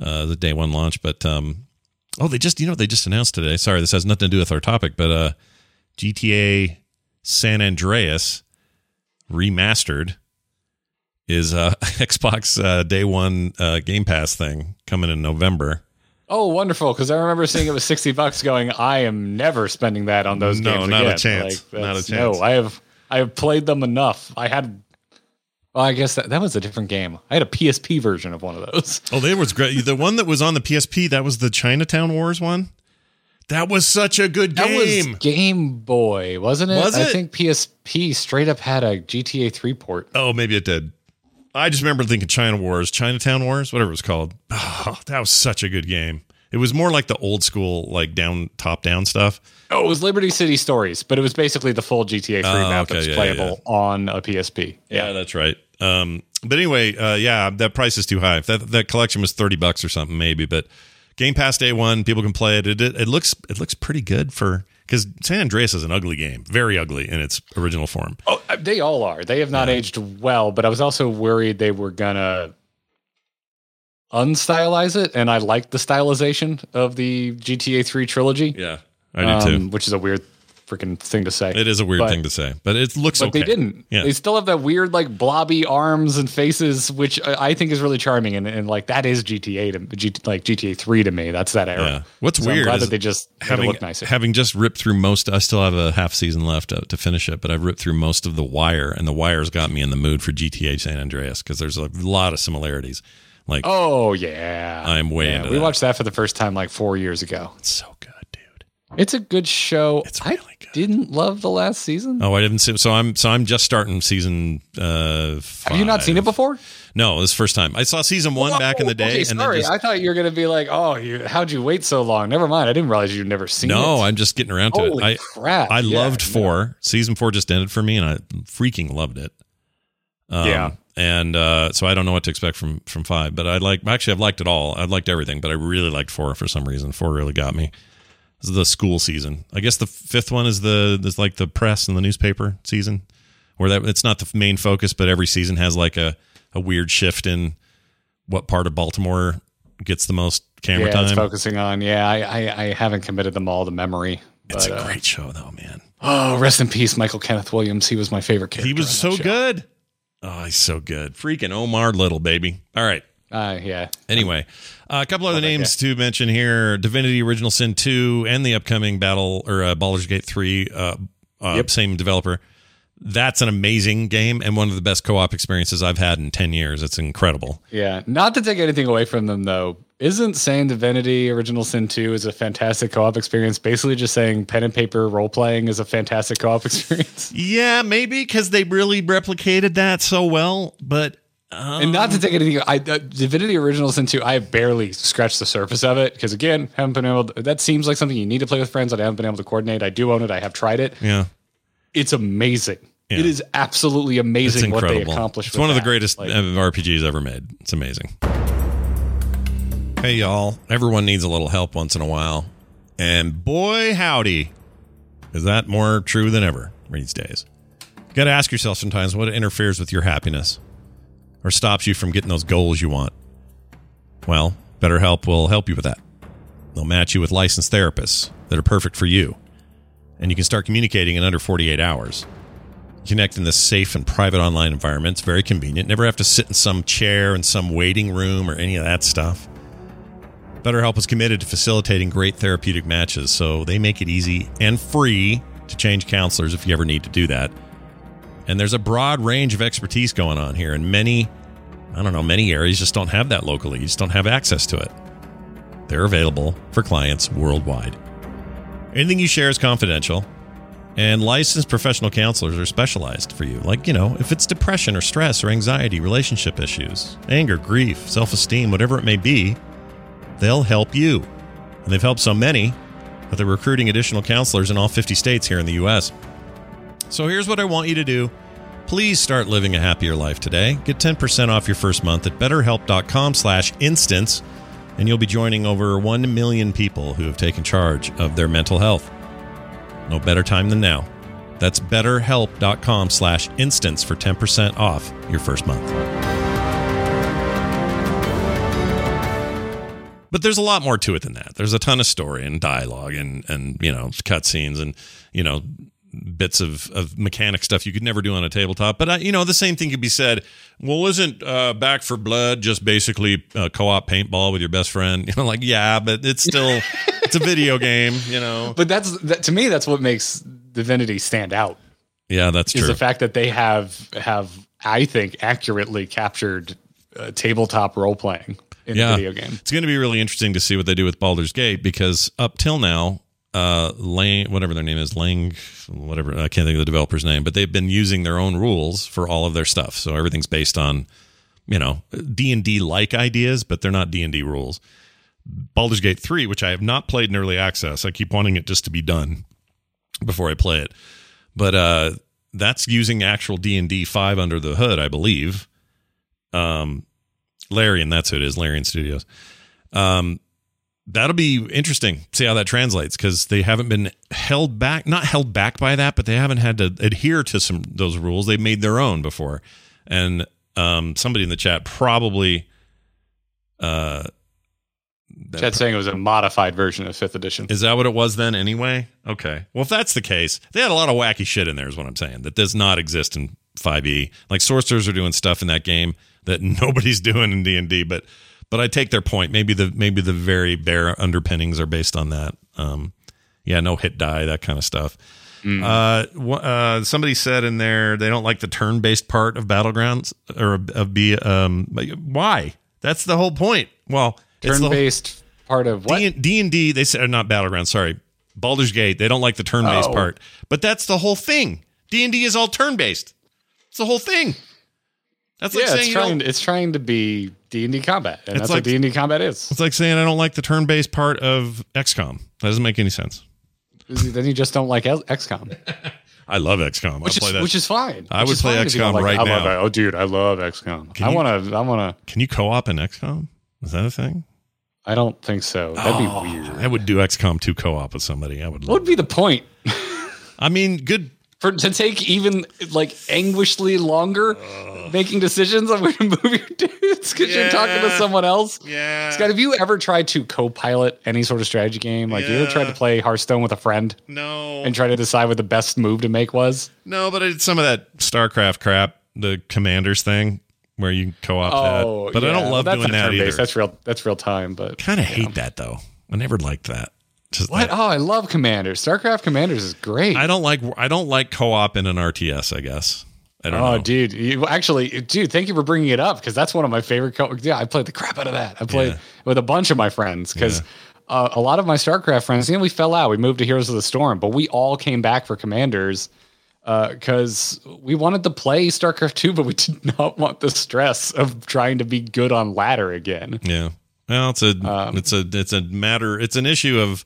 Uh, the day one launch, but um, oh, they just you know they just announced today. Sorry, this has nothing to do with our topic, but uh, GTA San Andreas remastered is uh, Xbox uh, Day One uh, Game Pass thing coming in November. Oh, wonderful! Because I remember seeing it was sixty bucks. Going, I am never spending that on those No, games. not a chance. Like, Not a chance. No, I have. I have played them enough. I had. Well, I guess that, that was a different game. I had a PSP version of one of those. Oh, they was great. The one that was on the PSP, that was the Chinatown Wars one. That was such a good That game. was Game Boy, wasn't it? Was it? I think PSP straight up had a GTA 3 port. oh, maybe it did. I just remember thinking China Wars, Chinatown Wars, whatever it was called. Oh, that was such a good game. It was more like the old school, like down top down stuff. Oh, it was Liberty City Stories, but it was basically the full GTA 3 Oh, map okay, that was yeah, playable on a PSP. Yeah, that's right. Um, but anyway, uh, yeah, that price is too high. If that that collection was thirty bucks or something, maybe. But Game Pass Day One, people can play it. It, it, it looks it looks pretty good for because San Andreas is an ugly game, very ugly in its original form. Oh, uh, they all are. They have not aged well, but I was also worried they were gonna unstylize it, and I liked the stylization of the GTA 3 trilogy. Yeah, I do too. um, which is a weird freaking thing to say. It is a weird but- thing to say, but it looks but okay. they didn't. Yeah. They still have that weird, like blobby arms and faces, which I think is really charming, and, and like that is GTA to G, like GTA three to me. That's that era. Yeah. What's So weird is that they just having look nicer. having just ripped through most. I still have a half season left to, to finish it, but I've ripped through most of the Wire, and the Wire's got me in the mood for GTA San Andreas because there's a lot of similarities. Like oh yeah, I'm way Yeah, into We that. watched that for the first time like four years ago. it's so good. It's a good show. It's I really good. didn't love the last season. Oh, I didn't see. So I'm so I'm just starting season. Uh, Have you not seen it before? No, this is the first time. I saw season one back in the day, Okay, and sorry, then just I thought you were gonna be like, oh, you, how'd you wait so long? Never mind. I didn't realize you'd never seen it. no, I'm just getting around to Holy it. I crap! I Yeah, loved no. four. Season four just ended for me, and I freaking loved it. Um, Yeah. and uh, so I don't know what to expect from from five, but I like actually I've liked it all. I've liked everything, but I really liked four for some reason. Four really got me. This is the school season. I guess the fifth one is the is like the press and the newspaper season, where that it's not the main focus, but every season has like a a weird shift in what part of Baltimore gets the most camera yeah, it's time. focusing on. Yeah, I, I, I haven't committed them all to memory. But, It's a uh, great show, though, man. oh, rest in peace, Michael Kenneth Williams. He was my favorite character. He was so good. Oh, he's so good. Freaking Omar Little, baby. All right. Uh, yeah, Anyway, uh, a couple other names to mention here: Divinity: Original Sin 2 and the upcoming Battle or uh, Baldur's Gate 3. Uh, uh, Yep. Same developer. That's an amazing game and one of the best co-op experiences I've had in 10 years. It's incredible. yeah. Not to take anything away from them though. Isn't saying Divinity Original Sin 2 is a fantastic co-op experience basically just saying pen and paper role playing is a fantastic co-op experience? Yeah, maybe because they really replicated that so well, but um, and not to take anything, I uh, Divinity Original Sin 2, I have barely scratched the surface of it because again, haven't been able. To, that seems like something you need to play with friends. that I haven't been able to coordinate. I do own it. I have tried it. yeah, It's amazing. Yeah. It is absolutely amazing what they accomplished. It's one of the greatest Like, uh, RPGs ever made. It's amazing. Hey, y'all. Everyone needs a little help once in a while. And boy, howdy, is that more true than ever these days. You got to ask yourself sometimes what interferes with your happiness or stops you from getting those goals you want. Well, BetterHelp will help you with that. They'll match you with licensed therapists that are perfect for you. And you can start communicating in under 48 hours connect in this safe and private online environment. It's very convenient. Never have to sit in some chair in some waiting room or any of that stuff. BetterHelp is committed to facilitating great therapeutic matches, so they make it easy and free to change counselors if you ever need to do that. And there's a broad range of expertise going on here, and many, I don't know, many areas just don't have that locally. You just don't have access to it. They're available for clients worldwide. Anything you share is confidential, and licensed professional counselors are specialized for you. Like, you know, if it's depression or stress or anxiety, relationship issues, anger, grief, self esteem, whatever it may be, they'll help you. And they've helped so many that they're recruiting additional counselors in all 50 states here in the U.S. So here's what I want you to do. Please start living a happier life today. Get 10% off your first month at betterhelp.com slash instance, and you'll be joining over 1 million people who have taken charge of their mental health. No better time than now. That's betterhelp.com slash instance for 10% off your first month. But there's a lot more to it than that. There's a ton of story and dialogue and, and you know, cutscenes and, you know, bits of, of mechanic stuff you could never do on a tabletop. But uh, you know, the same thing could be said. Well, isn't uh, Back 4 Blood just basically uh, co-op paintball with your best friend? You know, like yeah, but it's still it's a video game. You know, But that's that, to me. That's what makes Divinity stand out. yeah, that's Is the fact that they have have I think accurately captured uh, tabletop role playing in Yeah. a video game. It's going to be really interesting to see what they do with Baldur's Gate because up till now, uh, Lang, whatever their name is, Lang, whatever I can't think of the developer's name, but they've been using their own rules for all of their stuff. So everything's based on, you know, D and D like ideas, but they're not D and D rules. Baldur's Gate three, which I have not played in early access, I keep wanting it just to be done before I play it, but uh, that's using actual D and D five under the hood, I believe. Um, Larian, that's who it is, Larian Studios. Um, that'll be interesting. See how that translates because they haven't been held back, not held back by that, but they haven't had to adhere to some those rules. They made their own before, and um, somebody in the chat probably. Uh, saying it was a modified version of fifth edition. is that what it was then anyway? Okay. Well, if that's the case, they had a lot of wacky shit in there, is what I'm saying. That does not exist in 5e. Like sorcerers are doing stuff in that game that nobody's doing in D&D, but but I take their point. Maybe the maybe the very bare underpinnings are based on that. Um yeah, no hit die, that kind of stuff. Uh, uh, somebody said in there they don't like the turn-based part of battlegrounds or of be um why? That's the whole point. Well, it's Turn based part of what? D and D, they said uh, not Battlegrounds. Sorry, Baldur's Gate. They don't like the turn-based Oh. part, but that's the whole thing. D and D is all turn-based. It's the whole thing. That's like yeah, saying it's trying. don't, it's trying to be D and D combat, and It's that's like- what D and D combat is. it's like saying I don't like the turn-based part of XCOM. That doesn't make any sense. then you just don't like XCOM, I love XCOM. which I'll play is that. which is fine. I Which would play XCOM like right I love now. Oh, dude, I love XCOM. Can I want to. I want to. Can you co-op in XCOM? Is that a thing? I don't think so. That'd Oh, be weird. I would do XCOM 2 co-op with somebody. I would. What would be the point I mean, good. For to take even like anguishedly longer making decisions on where to move your dudes because you're talking to someone else? Yeah. Scott, have you ever tried to co-pilot any sort of strategy game? Like you ever tried to play Hearthstone with a friend No. and try to decide what the best move to make was? No, but I did some of that StarCraft crap, the commanders thing, where you co-op that. Oh, but I Oh, don't love That's doing that either. That's real. That's real time. But kind of hate that though. I never liked that. Just what? Oh, I love Commanders. StarCraft Commanders is great. I don't like. I don't like co-op in an RTS. I guess. I don't Oh, know. dude! You, actually, dude, thank you for bringing it up because that's one of my favorite. Co- yeah, I played the crap out of that. I played Yeah. with a bunch of my friends because uh, a lot of my StarCraft friends, you know, we fell out. We moved to Heroes of the Storm, but we all came back for Commanders because we wanted to play StarCraft 2, but we did not want the stress of trying to be good on ladder again. Yeah. Well, it's a. Um, it's a. It's a matter. It's an issue of.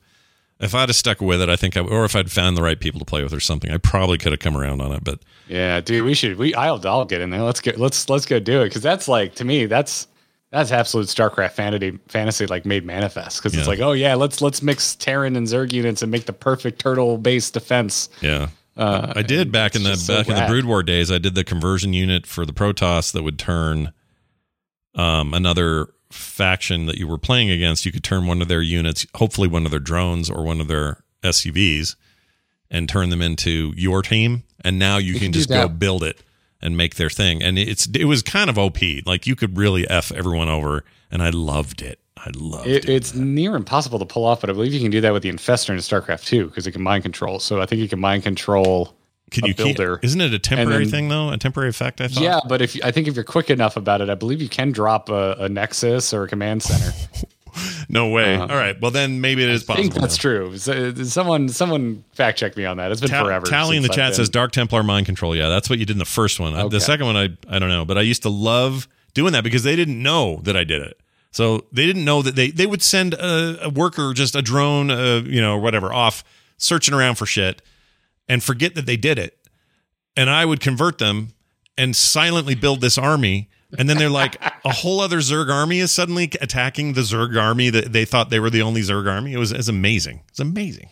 If I'd have stuck with it, I think, I, or if I'd found the right people to play with or something, I probably could have come around on it. But Yeah, dude, we should. We I'll I'll get in there. Let's get let's let's go do it because that's like to me that's that's absolute StarCraft fantasy fantasy like made manifest because Yeah. it's like oh yeah let's let's mix Terran and Zerg units and make the perfect turtle based defense. yeah, I did back in the Uh, just so back in the. Brood War days. I did the conversion unit for the Protoss that would turn um, another faction that you were playing against. You could turn one of their units, hopefully one of their drones or one of their SCVs, and turn them into your team. And now you, can, can just go build it and make their thing. And it's it was kind of OP. Like you could really f everyone over, and I loved it. I loved It, it. it's near impossible to pull off, but I believe you can do that with the Infestor in StarCraft 2 because it can mind control. So I think you can mind control. Can you keep- builder. Isn't it a temporary then- thing though? A temporary effect? I thought. Yeah, but if I think if you're quick enough about it, I believe you can drop a, a Nexus or a command center. No way. All right. Well, then maybe it is Uh-huh. I think that's true. So- Someone someone fact check me on that. It's been Ta- forever. Tally in the since chat says Dark Templar mind control. Yeah, that's what you did in the first one. Uh, Okay. The second one, I I don't know, but I used to love doing that because they didn't know that I did it. So they didn't know that they they would send a, a worker, just a drone, uh, you know, whatever, off searching around for shit, and forget that they did it, and I would convert them and silently build this army. And then they're like, a whole other Zerg army is suddenly attacking the Zerg army that they thought they were the only Zerg army. It was, it was amazing. It's amazing.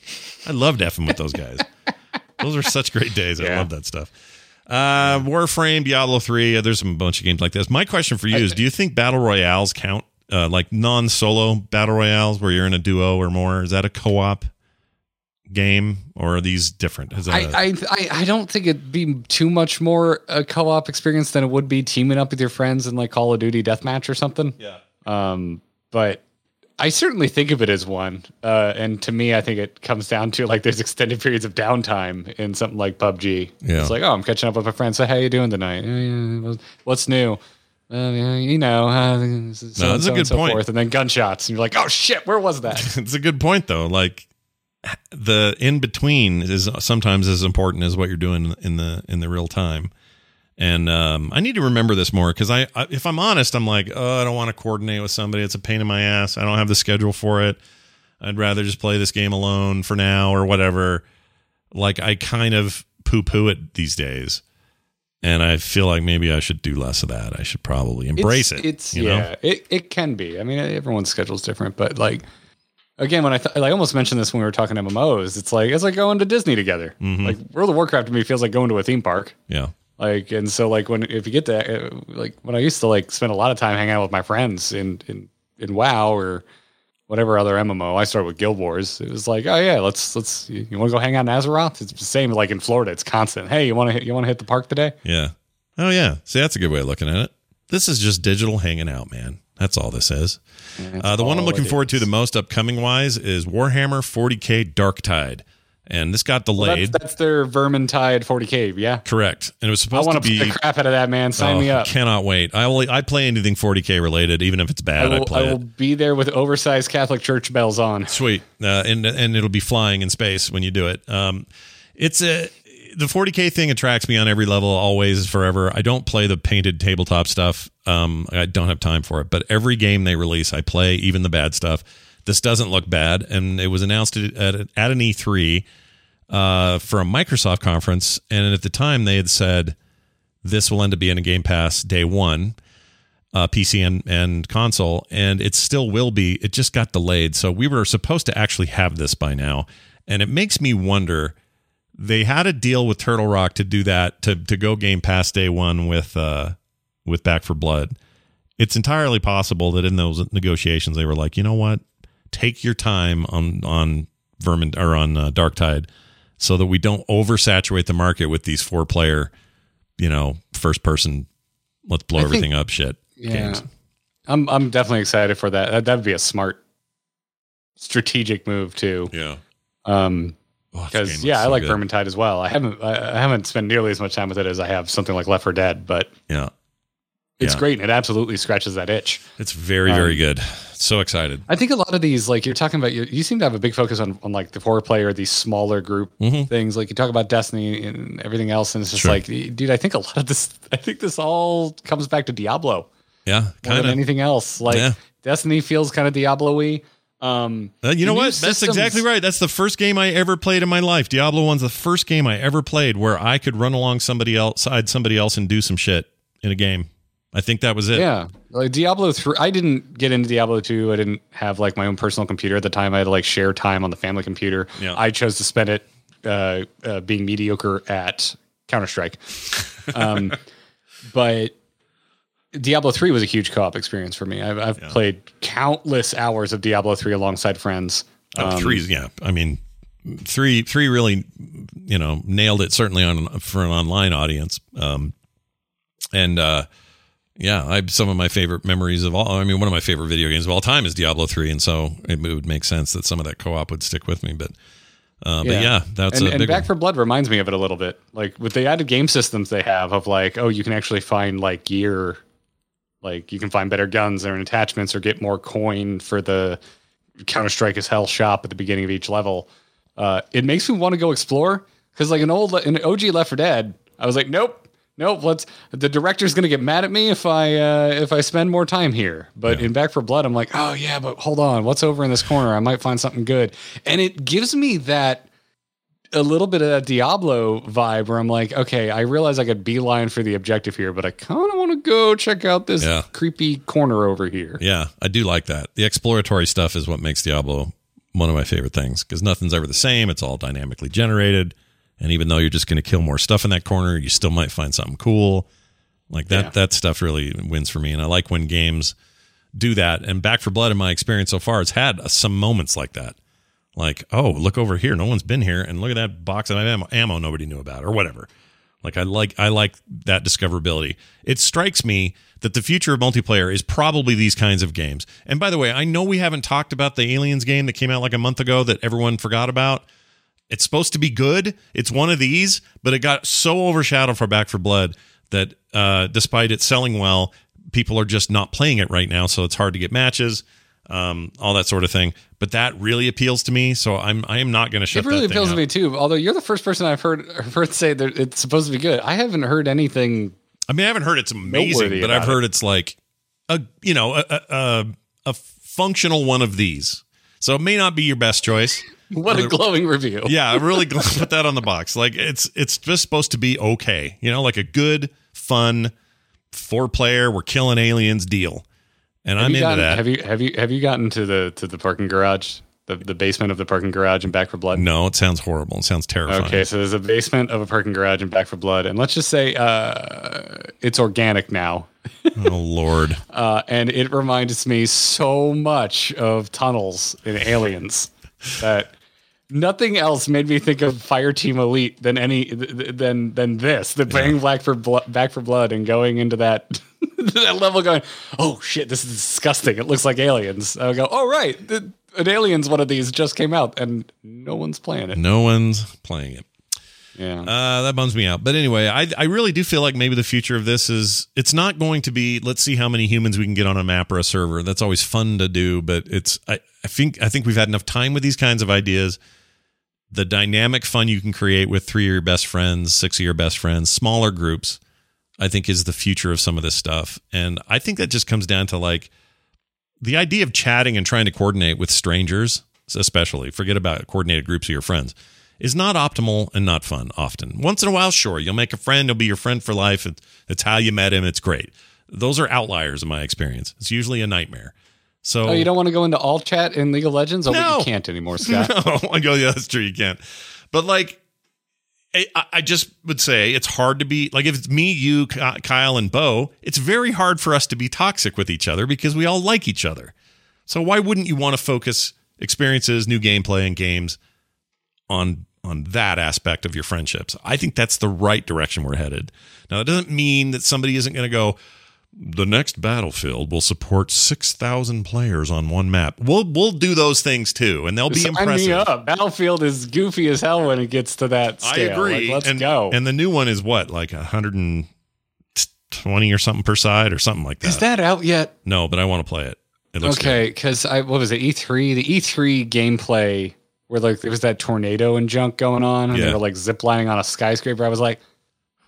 I loved effing with those guys. Those are such great days. I love that stuff. Uh, Warframe, Diablo 3, uh, there's a bunch of games like this. My question for you is do you think battle royales count? Uh, like non solo battle royales where you're in a duo or more? Is that a co op game, or are these different? Is that a- I, I I I don't think it'd be too much more a co-op experience than it would be teaming up with your friends in like Call of Duty Deathmatch or something. yeah. Um, but I certainly think of it as one. Uh, and to me, I think it comes down to like there's extended periods of downtime in something like PUBG. Yeah. It's like, oh, I'm catching up with my friends. So how you doing tonight? "Yeah, yeah, What's new? Uh, yeah, you know, uh, so No, that's a and so good and so point. Forth. And then gunshots, and you're like, oh shit, where was that? it's a good point though. Like the in between is sometimes as important as what you're doing in the in the real time. And um, I need to remember this more because I, I, if I'm honest, I'm like, oh, I don't want to coordinate with somebody. It's a pain in my ass. I don't have the schedule for it. I'd rather just play this game alone for now or whatever. Like I kind of poo poo it these days, and I feel like maybe I should do less of that. I should probably embrace it's, it. It's yeah, know? it it can be. I mean, everyone's schedule's different, but like again, when I th- I almost mentioned this when we were talking MMOs, it's like it's like going to Disney together. Mm-hmm. Like World of Warcraft to me feels like going to a theme park. yeah. Like and so like when if you get to uh, like when I used to like spend a lot of time hanging out with my friends in in in WoW or whatever other MMO. I started with Guild Wars. It was like, oh yeah, let's let's you, want to go hang out in Azeroth? It's the same like in Florida. It's constant. Hey, you want to you want to hit the park today? Yeah. Oh yeah. See, that's a good way of looking at it. This is just digital hanging out, man. That's all this is. Uh, the one I'm looking forward to the most upcoming wise is Warhammer 40k Darktide, and this got That's, delayed. that's their Vermintide 40k. Yeah, Correct, and it was supposed to be. I want to to be. play the crap out of that man. Sign Oh, me up. Cannot wait. I only I play anything 40k related, even if it's bad. I, will, play I will it. be there with oversized Catholic church bells on. Sweet, uh, and and it'll be flying in space when you do it. Um, it's a the 40k thing attracts me on every level, always, forever. I don't play the painted tabletop stuff. Um, I don't have time for it. But every game they release, I play, even the bad stuff. This doesn't look bad, and it was announced at, at, an E3 uh, for a Microsoft conference, and at the time they had said this will end up being a Game Pass day one uh, PC and, and console, and it still will be. It just got delayed. So we were supposed to actually have this by now. And it makes me wonder they had a deal with Turtle Rock to do that, to, to go Game Pass day one with, uh, with Back 4 Blood. It's entirely possible that in those negotiations, they were like, you know what? Take your time on, on Vermin or on uh, Darktide so that we don't oversaturate the market with these four player, you know, first person, let's blow I think- everything up shit Yeah, games. I'm I'm definitely excited for that. That would be a smart strategic move too. Yeah. Um, because looks yeah, I so like good. Vermintide as well. I haven't I, haven't spent nearly as much time with it as I have something like Left 4 Dead, but Yeah. it's Yeah. great and it absolutely scratches that itch. It's very, very Um, good. So excited. I think a lot of these, like you're talking about, you, you seem to have a big focus on, on like the four player, these smaller group Mhm. things. Like you talk about Destiny and everything else, and it's just Sure. like, dude, I think a lot of this, I think this all comes back to Diablo Yeah. more Kind than of. anything else. Like Yeah. Destiny feels kind of Diablo-y. Um, Uh, you know what? new That's exactly right. That's the first game I ever played in my life. Diablo 1's the first game I ever played where I could run along somebody else, side somebody else and do some shit in a game. I think that was it. Yeah, like Diablo three. I didn't get into Diablo two. I didn't have like my own personal computer at the time. I had to like share time on the family computer. Yeah. I chose to spend it uh, uh, being mediocre at Counter Strike. um, but Diablo three was a huge co op experience for me. I've, I've played countless hours of Diablo three alongside friends. Oh, Um, three's yeah. I mean, three three really, you know, nailed it. Certainly on for an online audience. Um, and uh, yeah, I some of my favorite memories of all. I mean, one of my favorite video games of all time is Diablo three, and so it, would make sense that some of that co op would stick with me. But uh, but yeah, that's and, a and big Back one. for Blood reminds me of it a little bit. Like with the added game systems they have of like, oh, you can actually find like gear, like you can find better guns or attachments or get more coin for the Counter Strike as Hell shop at the beginning of each level. Uh, it makes me want to go explore because like an old an OG Left 4 Dead, I was like, nope. Nope. Let's. The director's gonna get mad at me if I uh, if I spend more time here. But in Back 4 Blood, I'm like, oh yeah, but hold on, what's over in this corner? I might find something good, and it gives me that a little bit of that Diablo vibe where I'm like, okay, I realize I could beeline for the objective here, but I kind of want to go check out this Yeah. creepy corner over here. Yeah, I do like that. The exploratory stuff is what makes Diablo one of my favorite things because nothing's ever the same. It's all dynamically generated. And even though you're just going to kill more stuff in that corner, you still might find something cool. Like that, Yeah. that stuff really wins for me. And I like when games do that. And Back 4 Blood, in my experience so far, has had some moments like that. Like, oh, look over here. No one's been here. And look at that box of ammo, ammo nobody knew about or whatever. Like I like I like that discoverability. It strikes me that the future of multiplayer is probably these kinds of games. And by the way, I know we haven't talked about the Aliens game that came out like a month ago that everyone forgot about. It's supposed to be good. It's one of these, but it got so overshadowed for Back 4 Blood that uh, despite it selling well, people are just not playing it right now. So it's hard to get matches, um, all that sort of thing. But that really appeals to me. So I'm I am not going to shut. It really that thing appeals to me too. Although you're the first person I've heard or heard say that it's supposed to be good. I haven't heard anything. I mean, I haven't heard it's amazing, but I've about heard it's like a you know a, a, a, a functional one of these. So it may not be your best choice. What a glowing review. yeah, I'm really glad to put that on the box. Like it's it's just supposed to be okay. You know, like a good, fun, four player, we're killing aliens deal. And Have I'm you into gotten, that. Have you have you have you gotten to the to the parking garage, the the basement of the parking garage and Back 4 Blood? no, it sounds horrible. It sounds terrifying. Okay, so there's a basement of a parking garage and Back 4 Blood, and let's just say uh, it's organic now, Oh Lord. uh, and it reminds me so much of tunnels in Aliens that nothing else made me think of Fireteam Elite than any th- th- than than this. The playing Back 4 Blood, Back 4 Blood, and going into that that level, going, oh shit, this is disgusting. It looks like aliens. I go, oh right, an aliens one of these just came out, and no one's playing it. No one's playing it. Yeah. Uh, that bums me out. But anyway, I I really do feel like maybe the future of this is it's not going to be let's see how many humans we can get on a map or a server. That's always fun to do, but it's I, I think I think we've had enough time with these kinds of ideas. The dynamic fun you can create with three of your best friends, six of your best friends, smaller groups, I think is the future of some of this stuff. And I think that just comes down to like the idea of chatting and trying to coordinate with strangers, especially forget about coordinated groups of your friends, is not optimal and not fun often. Once in a while, sure, you'll make a friend, he'll be your friend for life. It- It's how you met him, it's great. Those are outliers in my experience. It's usually a nightmare. So Oh, you don't want to go into all chat in League of Legends? Oh, No. you can't anymore, Scott. no, go, yeah, that's true. You can't. But like, I, just would say it's hard to be like if it's me, you, Kyle, and Bo. It's very hard for us to be toxic with each other because we all like each other. So why wouldn't you want to focus experiences, new gameplay, and games on on that aspect of your friendships? I think that's the right direction we're headed. Now that doesn't mean that somebody isn't going to go. The next battlefield will support six thousand players on one map. We'll we'll do those things too, and they'll be Sign impressive. me up. Battlefield is goofy as hell when it gets to that I agree. Like, let's and, go. And the new one is what, like hundred and twenty or something per side or something like that. is that out yet? no, but I want to play it. It looks Okay, because I what was it? E three. The E three gameplay where like there was that tornado and junk going on, and Yeah. they were like ziplining on a skyscraper. I was like,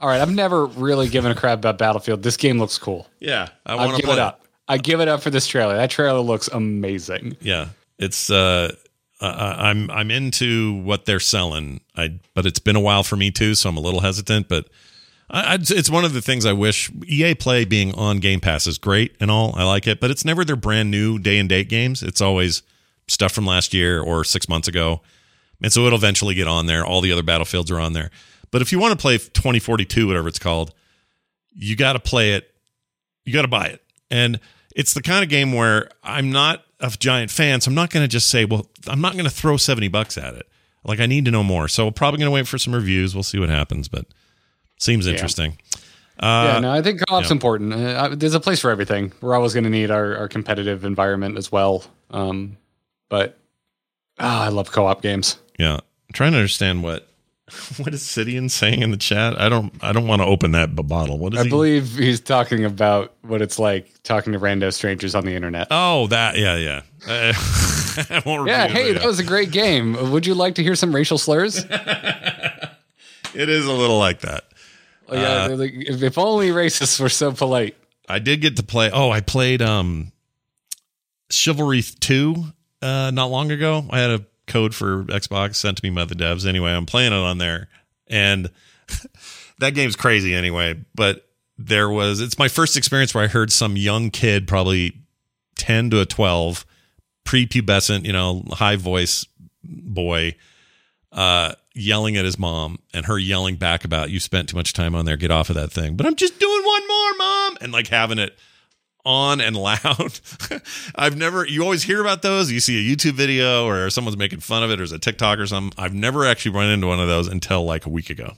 all right, I've never really given a crap about Battlefield. This game looks cool. Yeah, I want to give play it up. I give it up for this trailer. That trailer looks amazing. Yeah, it's uh, uh, I'm I'm into what they're selling. I but it's been a while for me too, so I'm a little hesitant. But I, I, it's one of the things I wish EA Play being on Game Pass is great and all. I like it, but it's never their brand new day and date games. It's always stuff from last year or six months ago, and so it'll eventually get on there. All the other Battlefields are on there. But if you want to play 2042, whatever it's called, you got to play it. You got to buy it, and it's the kind of game where I'm not a giant fan, so I'm not going to just say, well, I'm not going to throw 70 bucks at it. Like I need to know more. So probably going to wait for some reviews. We'll see what happens, but seems interesting. yeah, Uh, no, I think co-op's yeah. important. Uh, there's a place for everything. We're always going to need our, our competitive environment as well. Um, but ah, I love co-op games. yeah. I'm trying to understand what what is Sidian saying in the chat. I don't I don't want to open that bottle. What is I he? believe he's talking about what it's like talking to rando strangers on the internet. oh, that yeah, yeah. Uh, I won't yeah, it, hey, that was a great game. Would you like to hear some racial slurs? it is a little like that. Oh, yeah, they're like, if, if only racists were so polite. I did get to play. Oh, I played um Chivalry 2 uh not long ago. I had a code for Xbox sent to me by the devs. Anyway, I'm playing it on there. And that game's crazy anyway, but there was it's my first experience where I heard some young kid probably 10 to a 12 prepubescent, you know, high voice boy uh yelling at his mom and her yelling back about you spent too much time on there. Get off of that thing. But i'm just doing one more mom and like having it on and loud. I've never, you always hear about those. You see a YouTube video or someone's making fun of it or it's a TikTok or something. I've never actually run into one of those until like a week ago.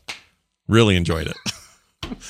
Really enjoyed it.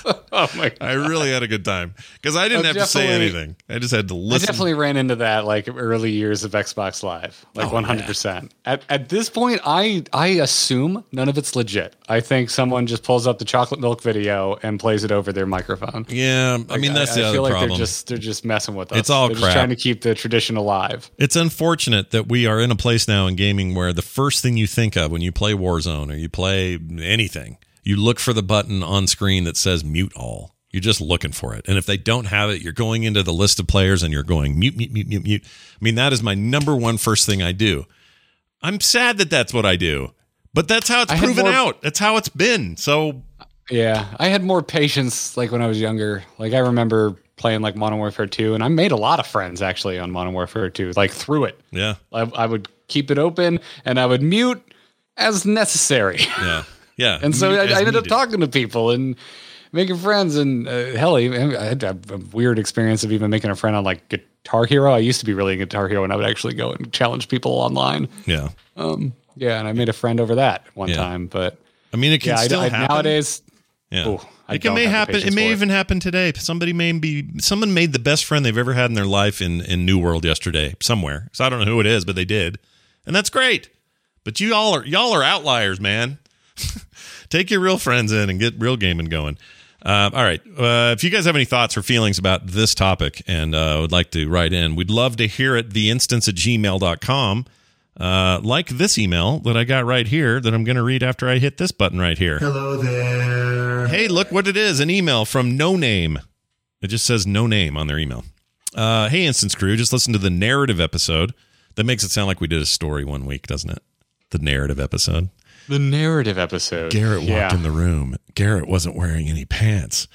Oh my god. I really had a good time because I didn't I have to say anything. I just had to listen. I definitely ran into that like early years of Xbox Live, like Oh, one hundred percent. At at this point, I I assume none of it's legit. I think someone just pulls up the chocolate milk video and plays it over their microphone. yeah, I mean that's I, the I other feel like problem. they're just they're just messing with us. It's all they're crap. just trying to keep the tradition alive. It's unfortunate that we are in a place now in gaming where the first thing you think of when you play Warzone or you play anything, you look for the button on screen that says mute all. You're just looking for it. And if they don't have it, you're going into the list of players and you're going mute, mute, mute, mute, mute. I mean, that is my number one first thing I do. I'm sad that that's what I do, but that's how it's I proven more- out. That's how it's been. So, Yeah, I had more patience like when I was younger. Like I remember playing like Modern Warfare 2 and I made a lot of friends actually on Modern Warfare 2 like through it. yeah, I, I would keep it open and I would mute as necessary. yeah, yeah. and so I, I ended up talking to people and making friends. And uh, hell, even, I had a, a weird experience of even making a friend on like Guitar Hero. I used to be really a Guitar Hero and I would actually go and challenge people online. Yeah. Um, yeah, and I made a friend over that one Yeah. time. But I mean, it can yeah, I, still I, happen. nowadays, Yeah. Ooh, I it can may happen. It may for it. even happen today. Somebody may be someone made the best friend they've ever had in their life in in New World yesterday somewhere. So I don't know who it is, but they did, and that's great. But you all are y'all are outliers, man. Take your real friends in and get real gaming going. Um, all right. Uh, if you guys have any thoughts or feelings about this topic and uh, would like to write in, we'd love to hear it. Theinstance at gmail.com. Uh, like this email that I got right here that I'm going to read after I hit this button right here. Hello there. Hey, look what it is an email from No Name. It just says no name on their email. Uh, hey, Instance Crew, just listen to the narrative episode. That makes it sound like we did a story one week, doesn't it? The narrative episode. The narrative episode. Garrett walked yeah. in the room. Garrett wasn't wearing any pants.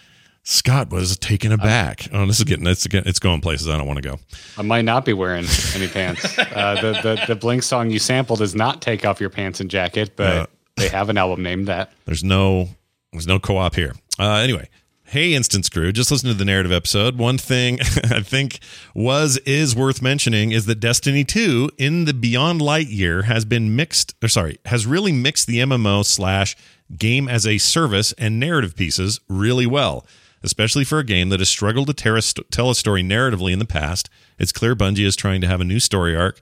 Scott was taken aback. Oh, this is getting it's getting, it's going places I don't want to go. I might not be wearing any pants. Uh, the, the the Blink song you sampled does not take off your pants and jacket, but Yeah. they have an album named that. There's no there's no co-op here. Uh, anyway, hey, Instance Crew, just listen to the narrative episode. One thing I think was is worth mentioning is that Destiny 2 in the Beyond Light year has been mixed. Or sorry, has really mixed the MMO slash game as a service and narrative pieces really well. Especially for a game that has struggled to a tell a story narratively in the past, it's clear Bungie is trying to have a new story arc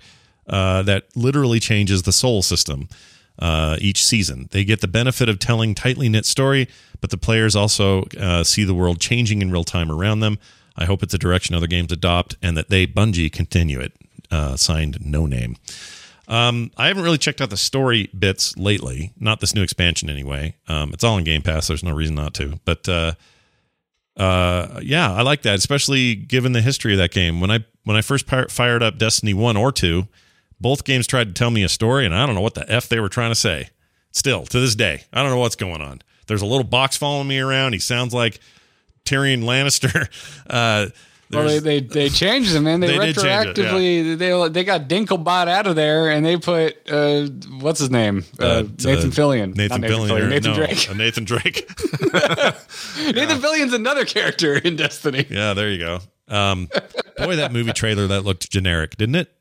uh, that literally changes the soul system uh, each season. They get the benefit of telling tightly knit story, but the players also uh, see the world changing in real time around them. I hope it's a direction other games adopt and that they Bungie continue it. Uh, signed, no name. Um, I haven't really checked out the story bits lately. Not this new expansion, anyway. Um, it's all in Game Pass. There's no reason not to. But uh, uh, yeah, I like that, especially given the history of that game. When I when I first pi- fired up Destiny one or two, both games tried to tell me a story, and I don't know what the f they were trying to say. Still to this day, I don't know what's going on. There's a little box following me around. He sounds like Tyrion Lannister. Uh, Well, they, they they changed them, man. They, They change it, retroactively they they got Dinklebot out of there, and they put uh, what's his name uh, uh, Nathan Fillion, Nathan Fillion. or- Nathan no, Drake. uh, Nathan Drake. Nathan Fillion's another character in Destiny. yeah, there you go. Um, boy, that movie trailer that looked generic, didn't it?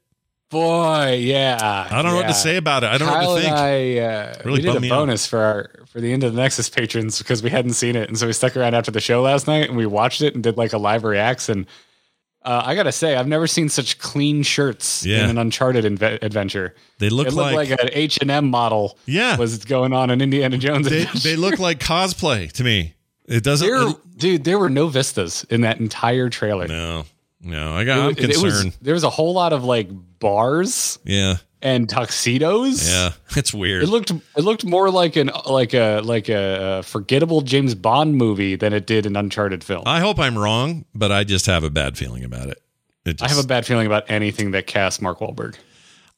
Boy, yeah. I don't know what to say about it. I don't know what to think. I uh, Really we did a me out. bonus for our for the end of the Nexus patrons because we hadn't seen it, and so we stuck around after the show last night and we watched it and did like a live reacts. And uh, I gotta say, I've never seen such clean shirts Yeah. in an Uncharted inve- adventure. They look like, like, an H and M model. Yeah. was going on in Indiana Jones. they, they look like cosplay to me. It doesn't. There- it- dude, there were no vistas in that entire trailer. no, no. I got. I'm It- was- concerned. there was a whole lot of like bars yeah, and tuxedos. yeah. It's weird. It looked it looked more like an like a like a, forgettable James Bond movie than it did an Uncharted film. I, I hope I'm wrong, but I just have a bad feeling about it. It just, have a bad feeling about anything that casts Mark Wahlberg.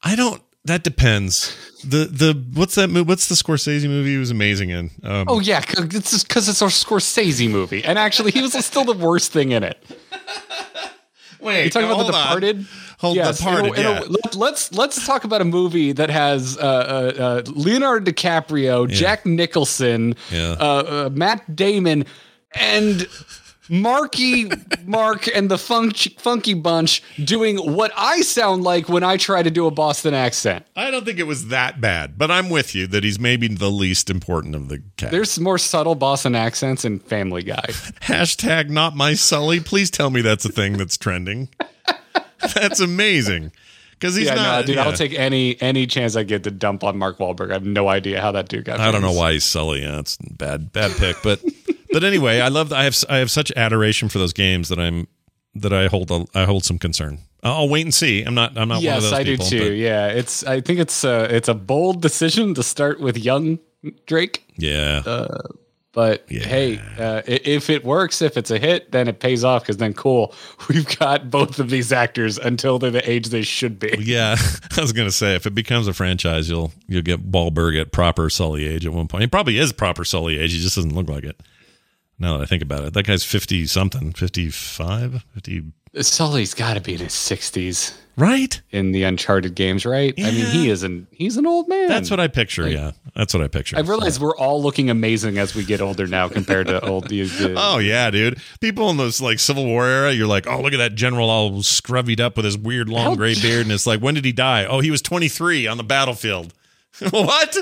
I don't. That depends. The the what's that movie? What's the Scorsese movie? He was amazing in. Um, Oh yeah, it's just because it's a Scorsese movie, and actually he was still the worst thing in it. Wait, You talking about The on. Departed? Hold Yes, the Departed. in a- in a- yeah. let- let's let's talk about a movie that has uh, uh, uh, Leonardo DiCaprio, Jack Nicholson, Yeah. uh, uh, Matt Damon, and Marky Mark and the funk, Funky Bunch doing what I sound like when I try to do a Boston accent. I don't think it was that bad, but I'm with you that he's maybe the least important of the cast. There's more subtle Boston accents in Family Guy. Hashtag not my Sully. Please tell me that's a thing that's trending. that's amazing. Because he's yeah, not. no, dude, yeah. I'll take any any chance I get to dump on Mark Wahlberg. I have no idea how that dude got. I don't know why he's Sully. Yeah, it's bad, bad pick. But but anyway, I love. I have I have such adoration for those games that I'm that I hold a, I hold some concern. I'll wait and see. I'm not. I'm not one of Yes, those I people. do too. Yeah, it's. I think it's a it's a bold decision to start with young Drake. yeah. But Yeah. hey, uh, if it works, if it's a hit, then it pays off. Because then, cool, we've got both of these actors until they're the age they should be. Yeah, I was gonna say if it becomes a franchise, you'll you'll get Wahlberg at proper Sully age at one point. He probably is proper Sully age. He just doesn't look like it. Now that I think about it, that guy's fifty something, 55, 50 Sully's got to be in his sixties right? in the Uncharted games, right? I mean, he is an he's an old man. That's what I picture. yeah, that's what I picture. I realize we're all looking amazing as we get older now compared to old. The, Oh yeah, dude. People in this like Civil War era, you're like, oh look at that general all scrubbied up with his weird long How- gray beard, and it's like, when did he die? Oh, he was 23 on the battlefield. what?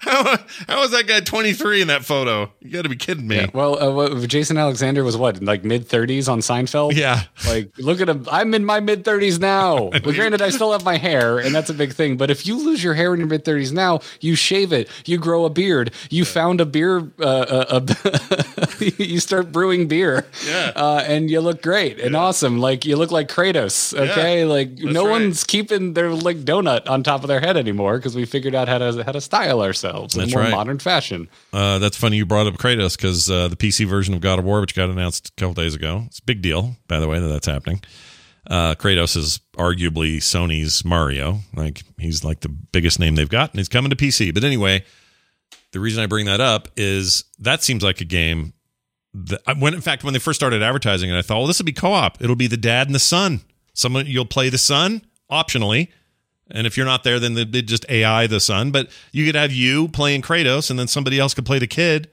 How how was that guy 23 in that photo? You got to be kidding me. Yeah, well, uh, Jason Alexander was what, like mid thirties on Seinfeld? Yeah. Like, look at him. I'm in my mid thirties now. Well, granted, I still have my hair, and that's a big thing. But if you lose your hair in your mid thirties now, you shave it, you grow a beard, you found a beer, uh, uh, you start brewing beer, Yeah. uh, and you look great and awesome. Like you look like Kratos. Okay, like no right. one's keeping their like donut on top of their head anymore because we figured out how to how to style ourselves in That's more right. modern fashion. Uh, that's funny you brought up Kratos because uh, the PC version of God of War, which got announced a couple days ago, it's a big deal, by the way, that that's happening. Uh, Kratos is arguably Sony's Mario. Like he's like the biggest name they've got, and he's coming to PC. But anyway, the reason I bring that up is that seems like a game that when in fact when they first started advertising it, I thought, well, this will be co-op. It'll be the dad and the son. Someone you'll play the son optionally, and if you're not there, then they just AI the son. But you could have you playing Kratos, and then somebody else could play the kid,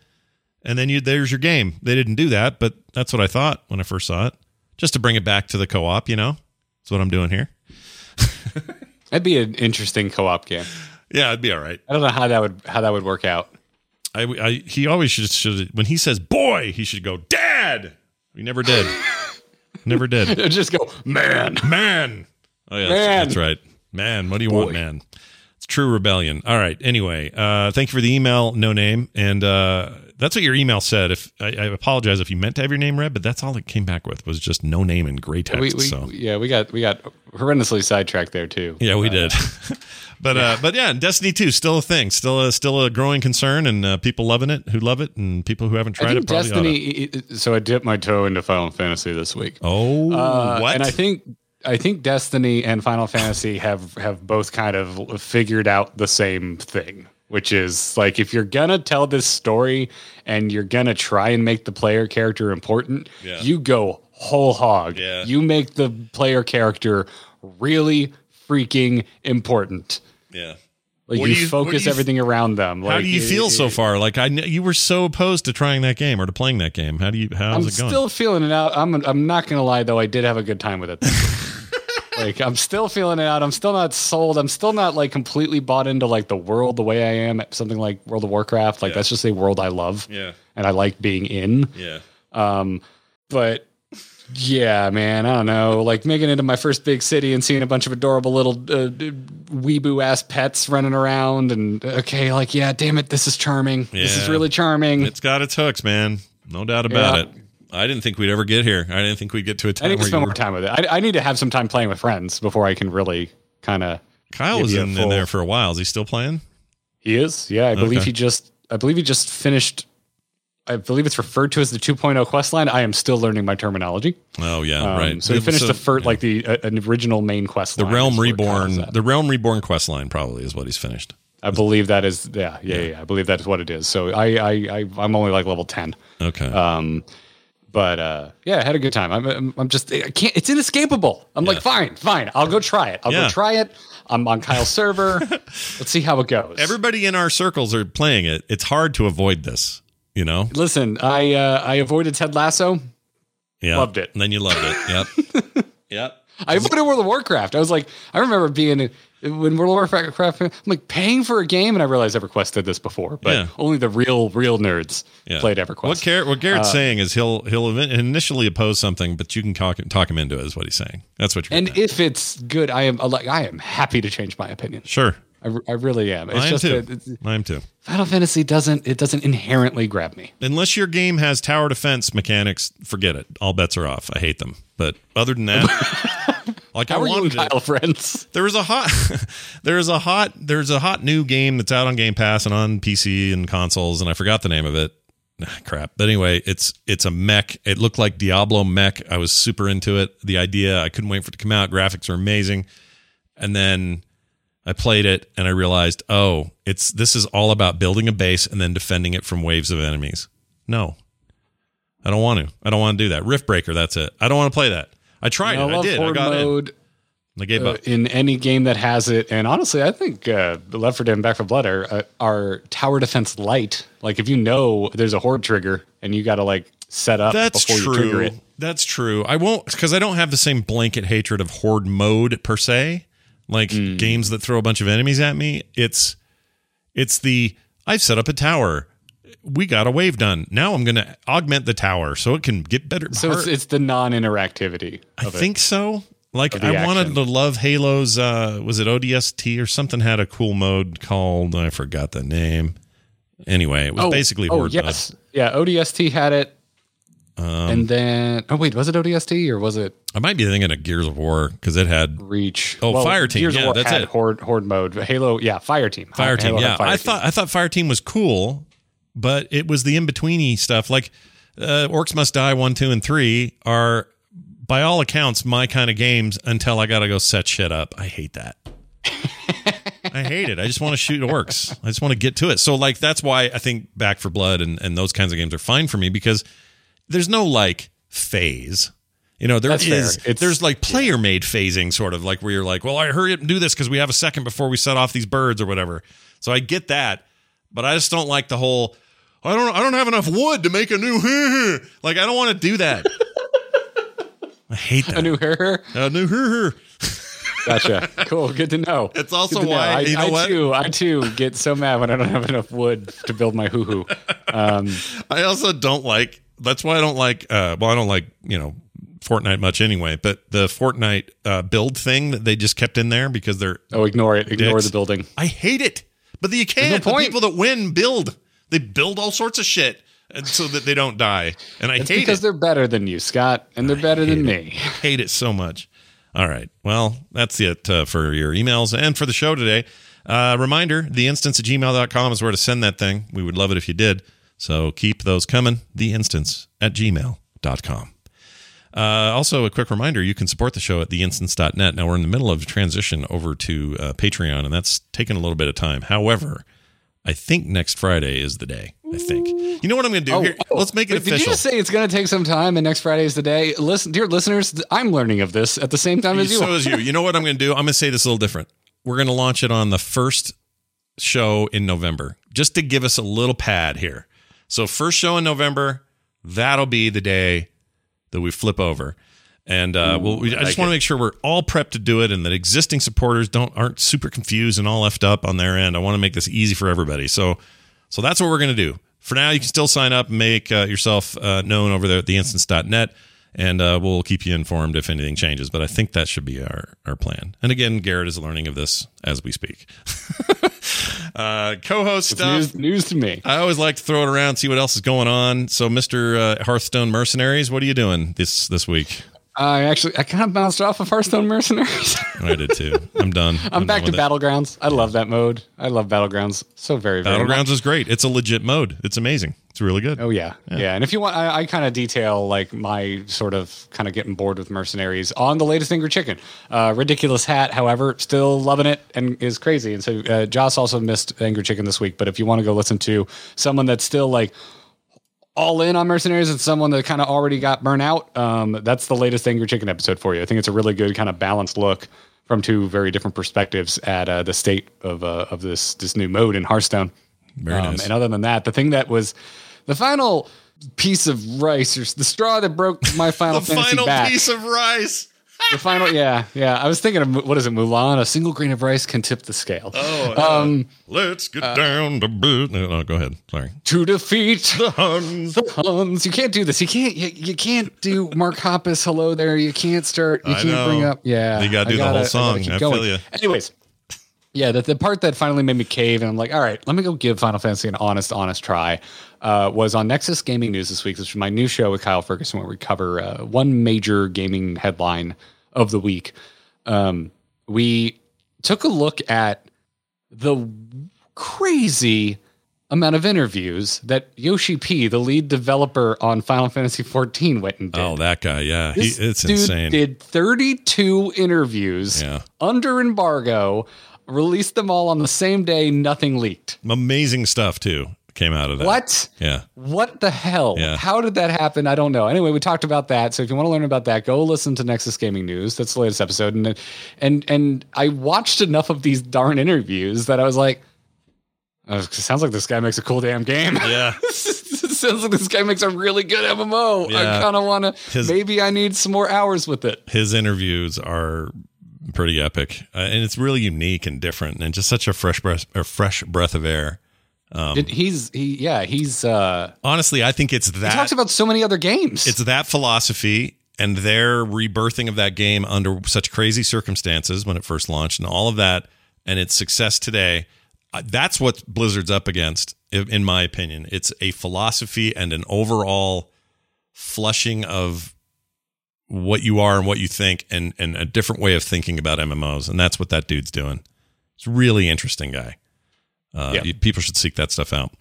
and then you there's your game. They didn't do that, but that's what I thought when I first saw it. Just to bring it back to the co-op, you know, that's what I'm doing here. That'd be an interesting co-op game. Yeah, it'd be all right. I don't know how that would how that would work out. I, I he always should should when he says boy, he should go dad. He never did. never did. Just go, man. Man. Oh yeah, Man. That's, that's right. Man, what do you want, man? It's true rebellion. All right. Anyway, uh, thank you for the email, no name, and uh, that's what your email said. If I, I apologize if you meant to have your name read, but that's all it came back with was just no name and gray text. We, we, so yeah, we got we got horrendously sidetracked there too. yeah, we did. but uh, but yeah, Destiny two still a thing, still a still a growing concern, and uh, people loving it, who love it, and people who haven't tried it probably Destiny. So I dipped my toe into Final Fantasy this week. Oh, Uh, what? And I think I think Destiny and Final Fantasy have have both kind of figured out the same thing, which is like if you're gonna tell this story and you're gonna try and make the player character important, Yeah. you go whole hog. Yeah. You make the player character really freaking important. yeah. Like you, you- focus you- everything around them. How do you feel it- so far? Like I, you were so opposed to trying that game or to playing that game. How do you? How's I'm it going? I'm still feeling it out. I'm I'm not gonna lie though, I did have a good time with it. like I'm still feeling it out. I'm still not sold. I'm still not like completely bought into like the world the way I am at something like World of Warcraft. Like Yeah. that's just a world I love yeah, and I like being in. yeah. Um, but yeah, man, I don't know. Like making it into my first big city and seeing a bunch of adorable little uh, weeboo ass pets running around, and okay, like yeah, damn it, this is charming. This is really charming. It's got its hooks, man. No doubt about Yeah. it. I didn't think we'd ever get here. I didn't think we'd get to a I time need to spend were, more time with it. I, I need to have some time playing with friends before I can really kind of. Kyle was you a in, in there for a while. Is he still playing? He is, yeah. I believe he just. I believe he just finished. I believe it's referred to as the 2.0 quest line. I am still learning my terminology. Oh yeah, Um, right. So he finished the first, yeah. like the uh, an original main quest. the Realm is where Kyle's Reborn. The Realm Reborn quest line probably is what he's finished. I believe that is yeah, yeah, yeah, I believe that is what it is. So I, I, I I'm only like level ten. Okay. Um, but uh, yeah, I had a good time. I'm, I'm, I'm just, I can't. It's inescapable. I'm Yeah. like, fine, fine. I'll go try it. I'll Yeah. go try it. I'm on Kyle's server. Let's see how it goes. Everybody in our circles are playing it. It's hard to avoid this. You know. Listen, I uh, I avoided Ted Lasso Yeah. Loved it. And then you loved it. Yep. yep. I in World of Warcraft. I was like, I remember being when World of Warcraft. I'm like paying for a game, and I realized EverQuest did this before, but Yeah. only the real, real nerds Yeah. played EverQuest. What, Garrett, what Garrett's saying is he'll he'll initially oppose something, but you can talk, talk him into it. Is what he's saying. That's what you're. and if it's good, I am like, I am happy to change my opinion. sure, I, I really am. It's I am just too. that it's- I am too. Final Fantasy doesn't it doesn't inherently grab me. Unless your game has tower defense mechanics, forget it. All bets are off. I hate them. But other than that, like I How are you and wanted it. Kyle friends? There was a hot there is a hot there's a hot new game that's out on Game Pass and on PC and consoles and I forgot the name of it. Ah, crap. But anyway, it's it's a mech. It looked like Diablo mech. I was super into it. The idea, I couldn't wait for it to come out. Graphics are amazing. And then I played it and I realized, "Oh, it's this is all about building a base and then defending it from waves of enemies." No. I don't want to. I don't want to do that. Riftbreaker, that's it. I don't want to play that. I tried I it. I love did. I got in. I gave uh, up. in any game that has it, and honestly, I think uh, Left 4 Dead and Back 4 Blood are, uh, are tower defense light. Like if you know there's a horde trigger and you got to like set up That's before you trigger true. That's true. I won't because I don't have the same blanket hatred of horde mode per se. Like Hmm. games that throw a bunch of enemies at me. It's it's the I've set up a tower. We got a wave done. Now I'm going to augment the tower so it can get better. So it's, it's the non-interactivity. I of it. think so. Like I wanted to love Halo's. Uh, was it ODST or something? Had a cool mode called I forgot the name. Anyway, it was basically oh horde yes, yeah. ODST had it, Um, and then oh wait, was it ODST or was it. I might be thinking of Gears of War because it had Reach? Oh, Fire Team, Gears yeah, that's it. Horde horde mode. Halo, yeah, Fire Team. Fire Team. Halo Yeah, Fire I Team. thought I thought Fire Team was cool, but it was the in betweeny stuff. Like uh, Orcs Must Die one, two, and three are by all accounts my kind of games until I got to go set shit up. I hate that. I hate it. I just want to shoot orcs. I just want to get to it. So like that's why I think Back 4 Blood and, and those kinds of games are fine for me because there's no like phase. You know, there That's is there's like player made phasing sort of like where you're like, well, I hurry up and do this because we have a second before we set off these birds or whatever. So I get that, but I just don't like the whole. I don't. I don't have enough wood to make a new. like I don't want to do that. I hate that. a new hair. a new. Gotcha. cool. Good to know. It's also why- I, you know I what? too, I too get so mad when I don't have enough wood to build my hoo hoo. Um, I also don't like. That's why I don't like. Uh, well, I don't like you know Fortnite much anyway. But the Fortnite uh, build thing that they just kept in there because they're. oh, ignore it. Ignore Dicks. the building. I hate it. But you can't. no the people that win build. They build all sorts of shit, and so that they don't die. And I It's hate because it. they're better than you, Scott, and they're better than me. hate it so much. All right. Well, that's it uh, for your emails and for the show today. Uh, reminder the instance at gmail.com is where to send that thing. We would love it if you did. So keep those coming. The instance at gmail.com. Uh, also, a quick reminder you can support the show at theinstance.net. Now, we're in the middle of transition over to uh, Patreon, and that's taken a little bit of time. However, I think next Friday is the day. I think. You know what I'm going to do? Here, let's make it Wait, Did you just say it's going to take some time and next Friday is the day? Listen, dear listeners, I'm learning of this at the same time as you. so is you. You know what I'm going to do? I'm going to say this a little different. We're going to launch it on the first show in November, just to give us a little pad here. So first show in November, that'll be the day that we flip over. And uh, we'll, we, I just like want to make sure we're all prepped to do it, and that existing supporters don't aren't super confused and all left up on their end. I want to make this easy for everybody. So, so that's what we're going to do. For now, you can still sign up and make uh, yourself uh, known over there at theinstance.net, and uh, we'll keep you informed if anything changes. But I think that should be our, our plan. And again, Garrett is learning of this as we speak. uh, co-host It's stuff. news, news to me. I always like to throw it around, see what else is going on. So, Mister uh, Hearthstone Mercenaries, what are you doing this this week? I actually, I kind of bounced off of Hearthstone Mercenaries. I did too. I'm done. I'm, back done to. Battlegrounds. I love that mode. I love Battlegrounds so very, very much. Battlegrounds is great. It's a legit mode. It's amazing. It's really good. Oh yeah. yeah, And if you want, I, I kind of detail like my sort of kind of getting bored with mercenaries on the latest Angry Chicken. Uh, ridiculous hat, however, still loving it and is crazy. And so uh, Joss also missed Angry Chicken this week. But if you want to go listen to someone that's still like all in on mercenaries and someone that kind of already got burnt out, um, that's the latest Angry Chicken episode for you. I think it's a really good kind of balanced look from two very different perspectives at uh, the state of uh, of this this new mode in Hearthstone. Very Um, nice. And other than that, the thing that was the final piece of rice or the straw that broke my Final the Fantasy final back. piece of rice. The final, yeah, yeah. I was thinking of what is it, Mulan? A single grain of rice can tip the scale. Oh, uh, Um, let's get down to business. No, go ahead. Sorry. to defeat The Huns. the Huns. You can't do this. You can't. You, you can't do Mark Hoppus. Hello there. You can't start. You I can't know. bring up. Yeah, You gotta I do the whole gotta song. I going. feel ya. Anyways, yeah, the, the part that finally made me cave, and I'm like, all right, let me go give Final Fantasy an honest, honest try. Uh, was on Nexus Gaming News this week. This is my new show with Kyle Ferguson, where we cover uh, one major gaming headline of the week. Um, we took a look at the crazy amount of interviews that Yoshi P, the lead developer on Final Fantasy XIV, went and did. Oh, that guy. Yeah, he, it's dude insane. Did 32 interviews Yeah. under embargo, released them all on the same day, nothing leaked. Amazing stuff too came out of that. What? Yeah. What the hell? Yeah. How did that happen? I don't know. Anyway, we talked about that. So if you want to learn about that, go listen to Nexus Gaming News. That's the latest episode. And and and I watched enough of these darn interviews that I was like, oh, it sounds like this guy makes a cool damn game. Yeah. sounds like this guy makes a really good MMO. Yeah. I kind of want to. Maybe I need some more hours with it. His interviews are pretty epic, uh, and it's really unique and different, and just such a fresh breath, a fresh breath of air. Um, It- he's he yeah he's uh Honestly, I think it's that he talks about so many other games. it's that philosophy and their rebirthing of that game under such crazy circumstances when it first launched and all of that and its success today uh, that's what blizzard's up against in my opinion. It's a philosophy and an overall flushing of what you are and what you think and, and a different way of thinking about mmos and that's what that dude's doing. It's a really interesting guy uh, Yeah. people should seek that stuff out.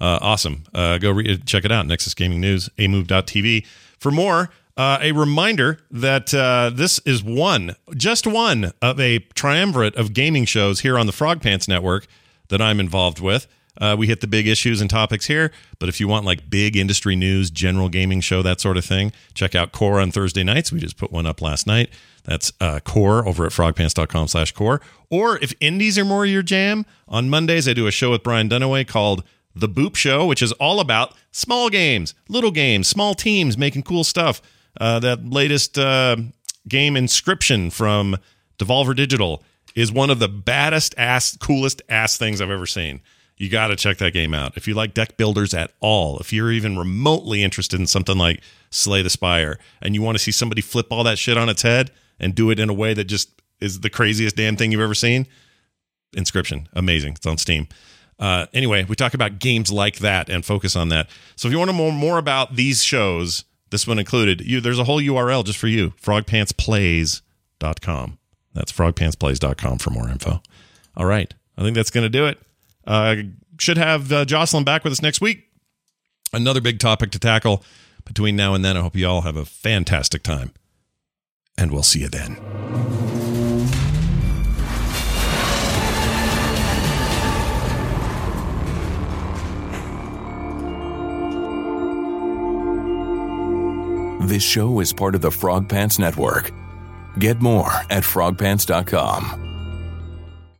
Uh, awesome. Uh, go re- check it out. Nexus Gaming News, amove.tv. For more, uh, a reminder that uh, this is one, just one of a triumvirate of gaming shows here on the Frog Pants Network that I'm involved with. Uh, we hit the big issues and topics here, but if you want like big industry news, general gaming show, that sort of thing, check out Core on Thursday nights. We just put one up last night. That's uh, Core over at frogpants.com slash core. Or if indies are more your jam, on Mondays I do a show with Brian Dunaway called The Boop Show, which is all about small games, little games, small teams making cool stuff. Uh, that latest uh, game Inscryption from Devolver Digital is one of the baddest ass, coolest ass things I've ever seen. You got to check that game out. If you like deck builders at all, if you're even remotely interested in something like Slay the Spire and you want to see somebody flip all that shit on its head and do it in a way that just is the craziest damn thing you've ever seen, Inscryption. Amazing. It's on Steam. Uh, anyway, we talk about games like that and focus on that. So if you want to know more about these shows, this one included, you there's a whole URL just for you, frogpantsplays.com. That's frogpantsplays.com for more info. All right. I think that's going to do it. Uh, should have uh, Jocelyn back with us next week. Another big topic to tackle. Between now and then, I hope you all have a fantastic time. And we'll see you then. This show is part of the Frog Pants Network. Get more at frogpants.com.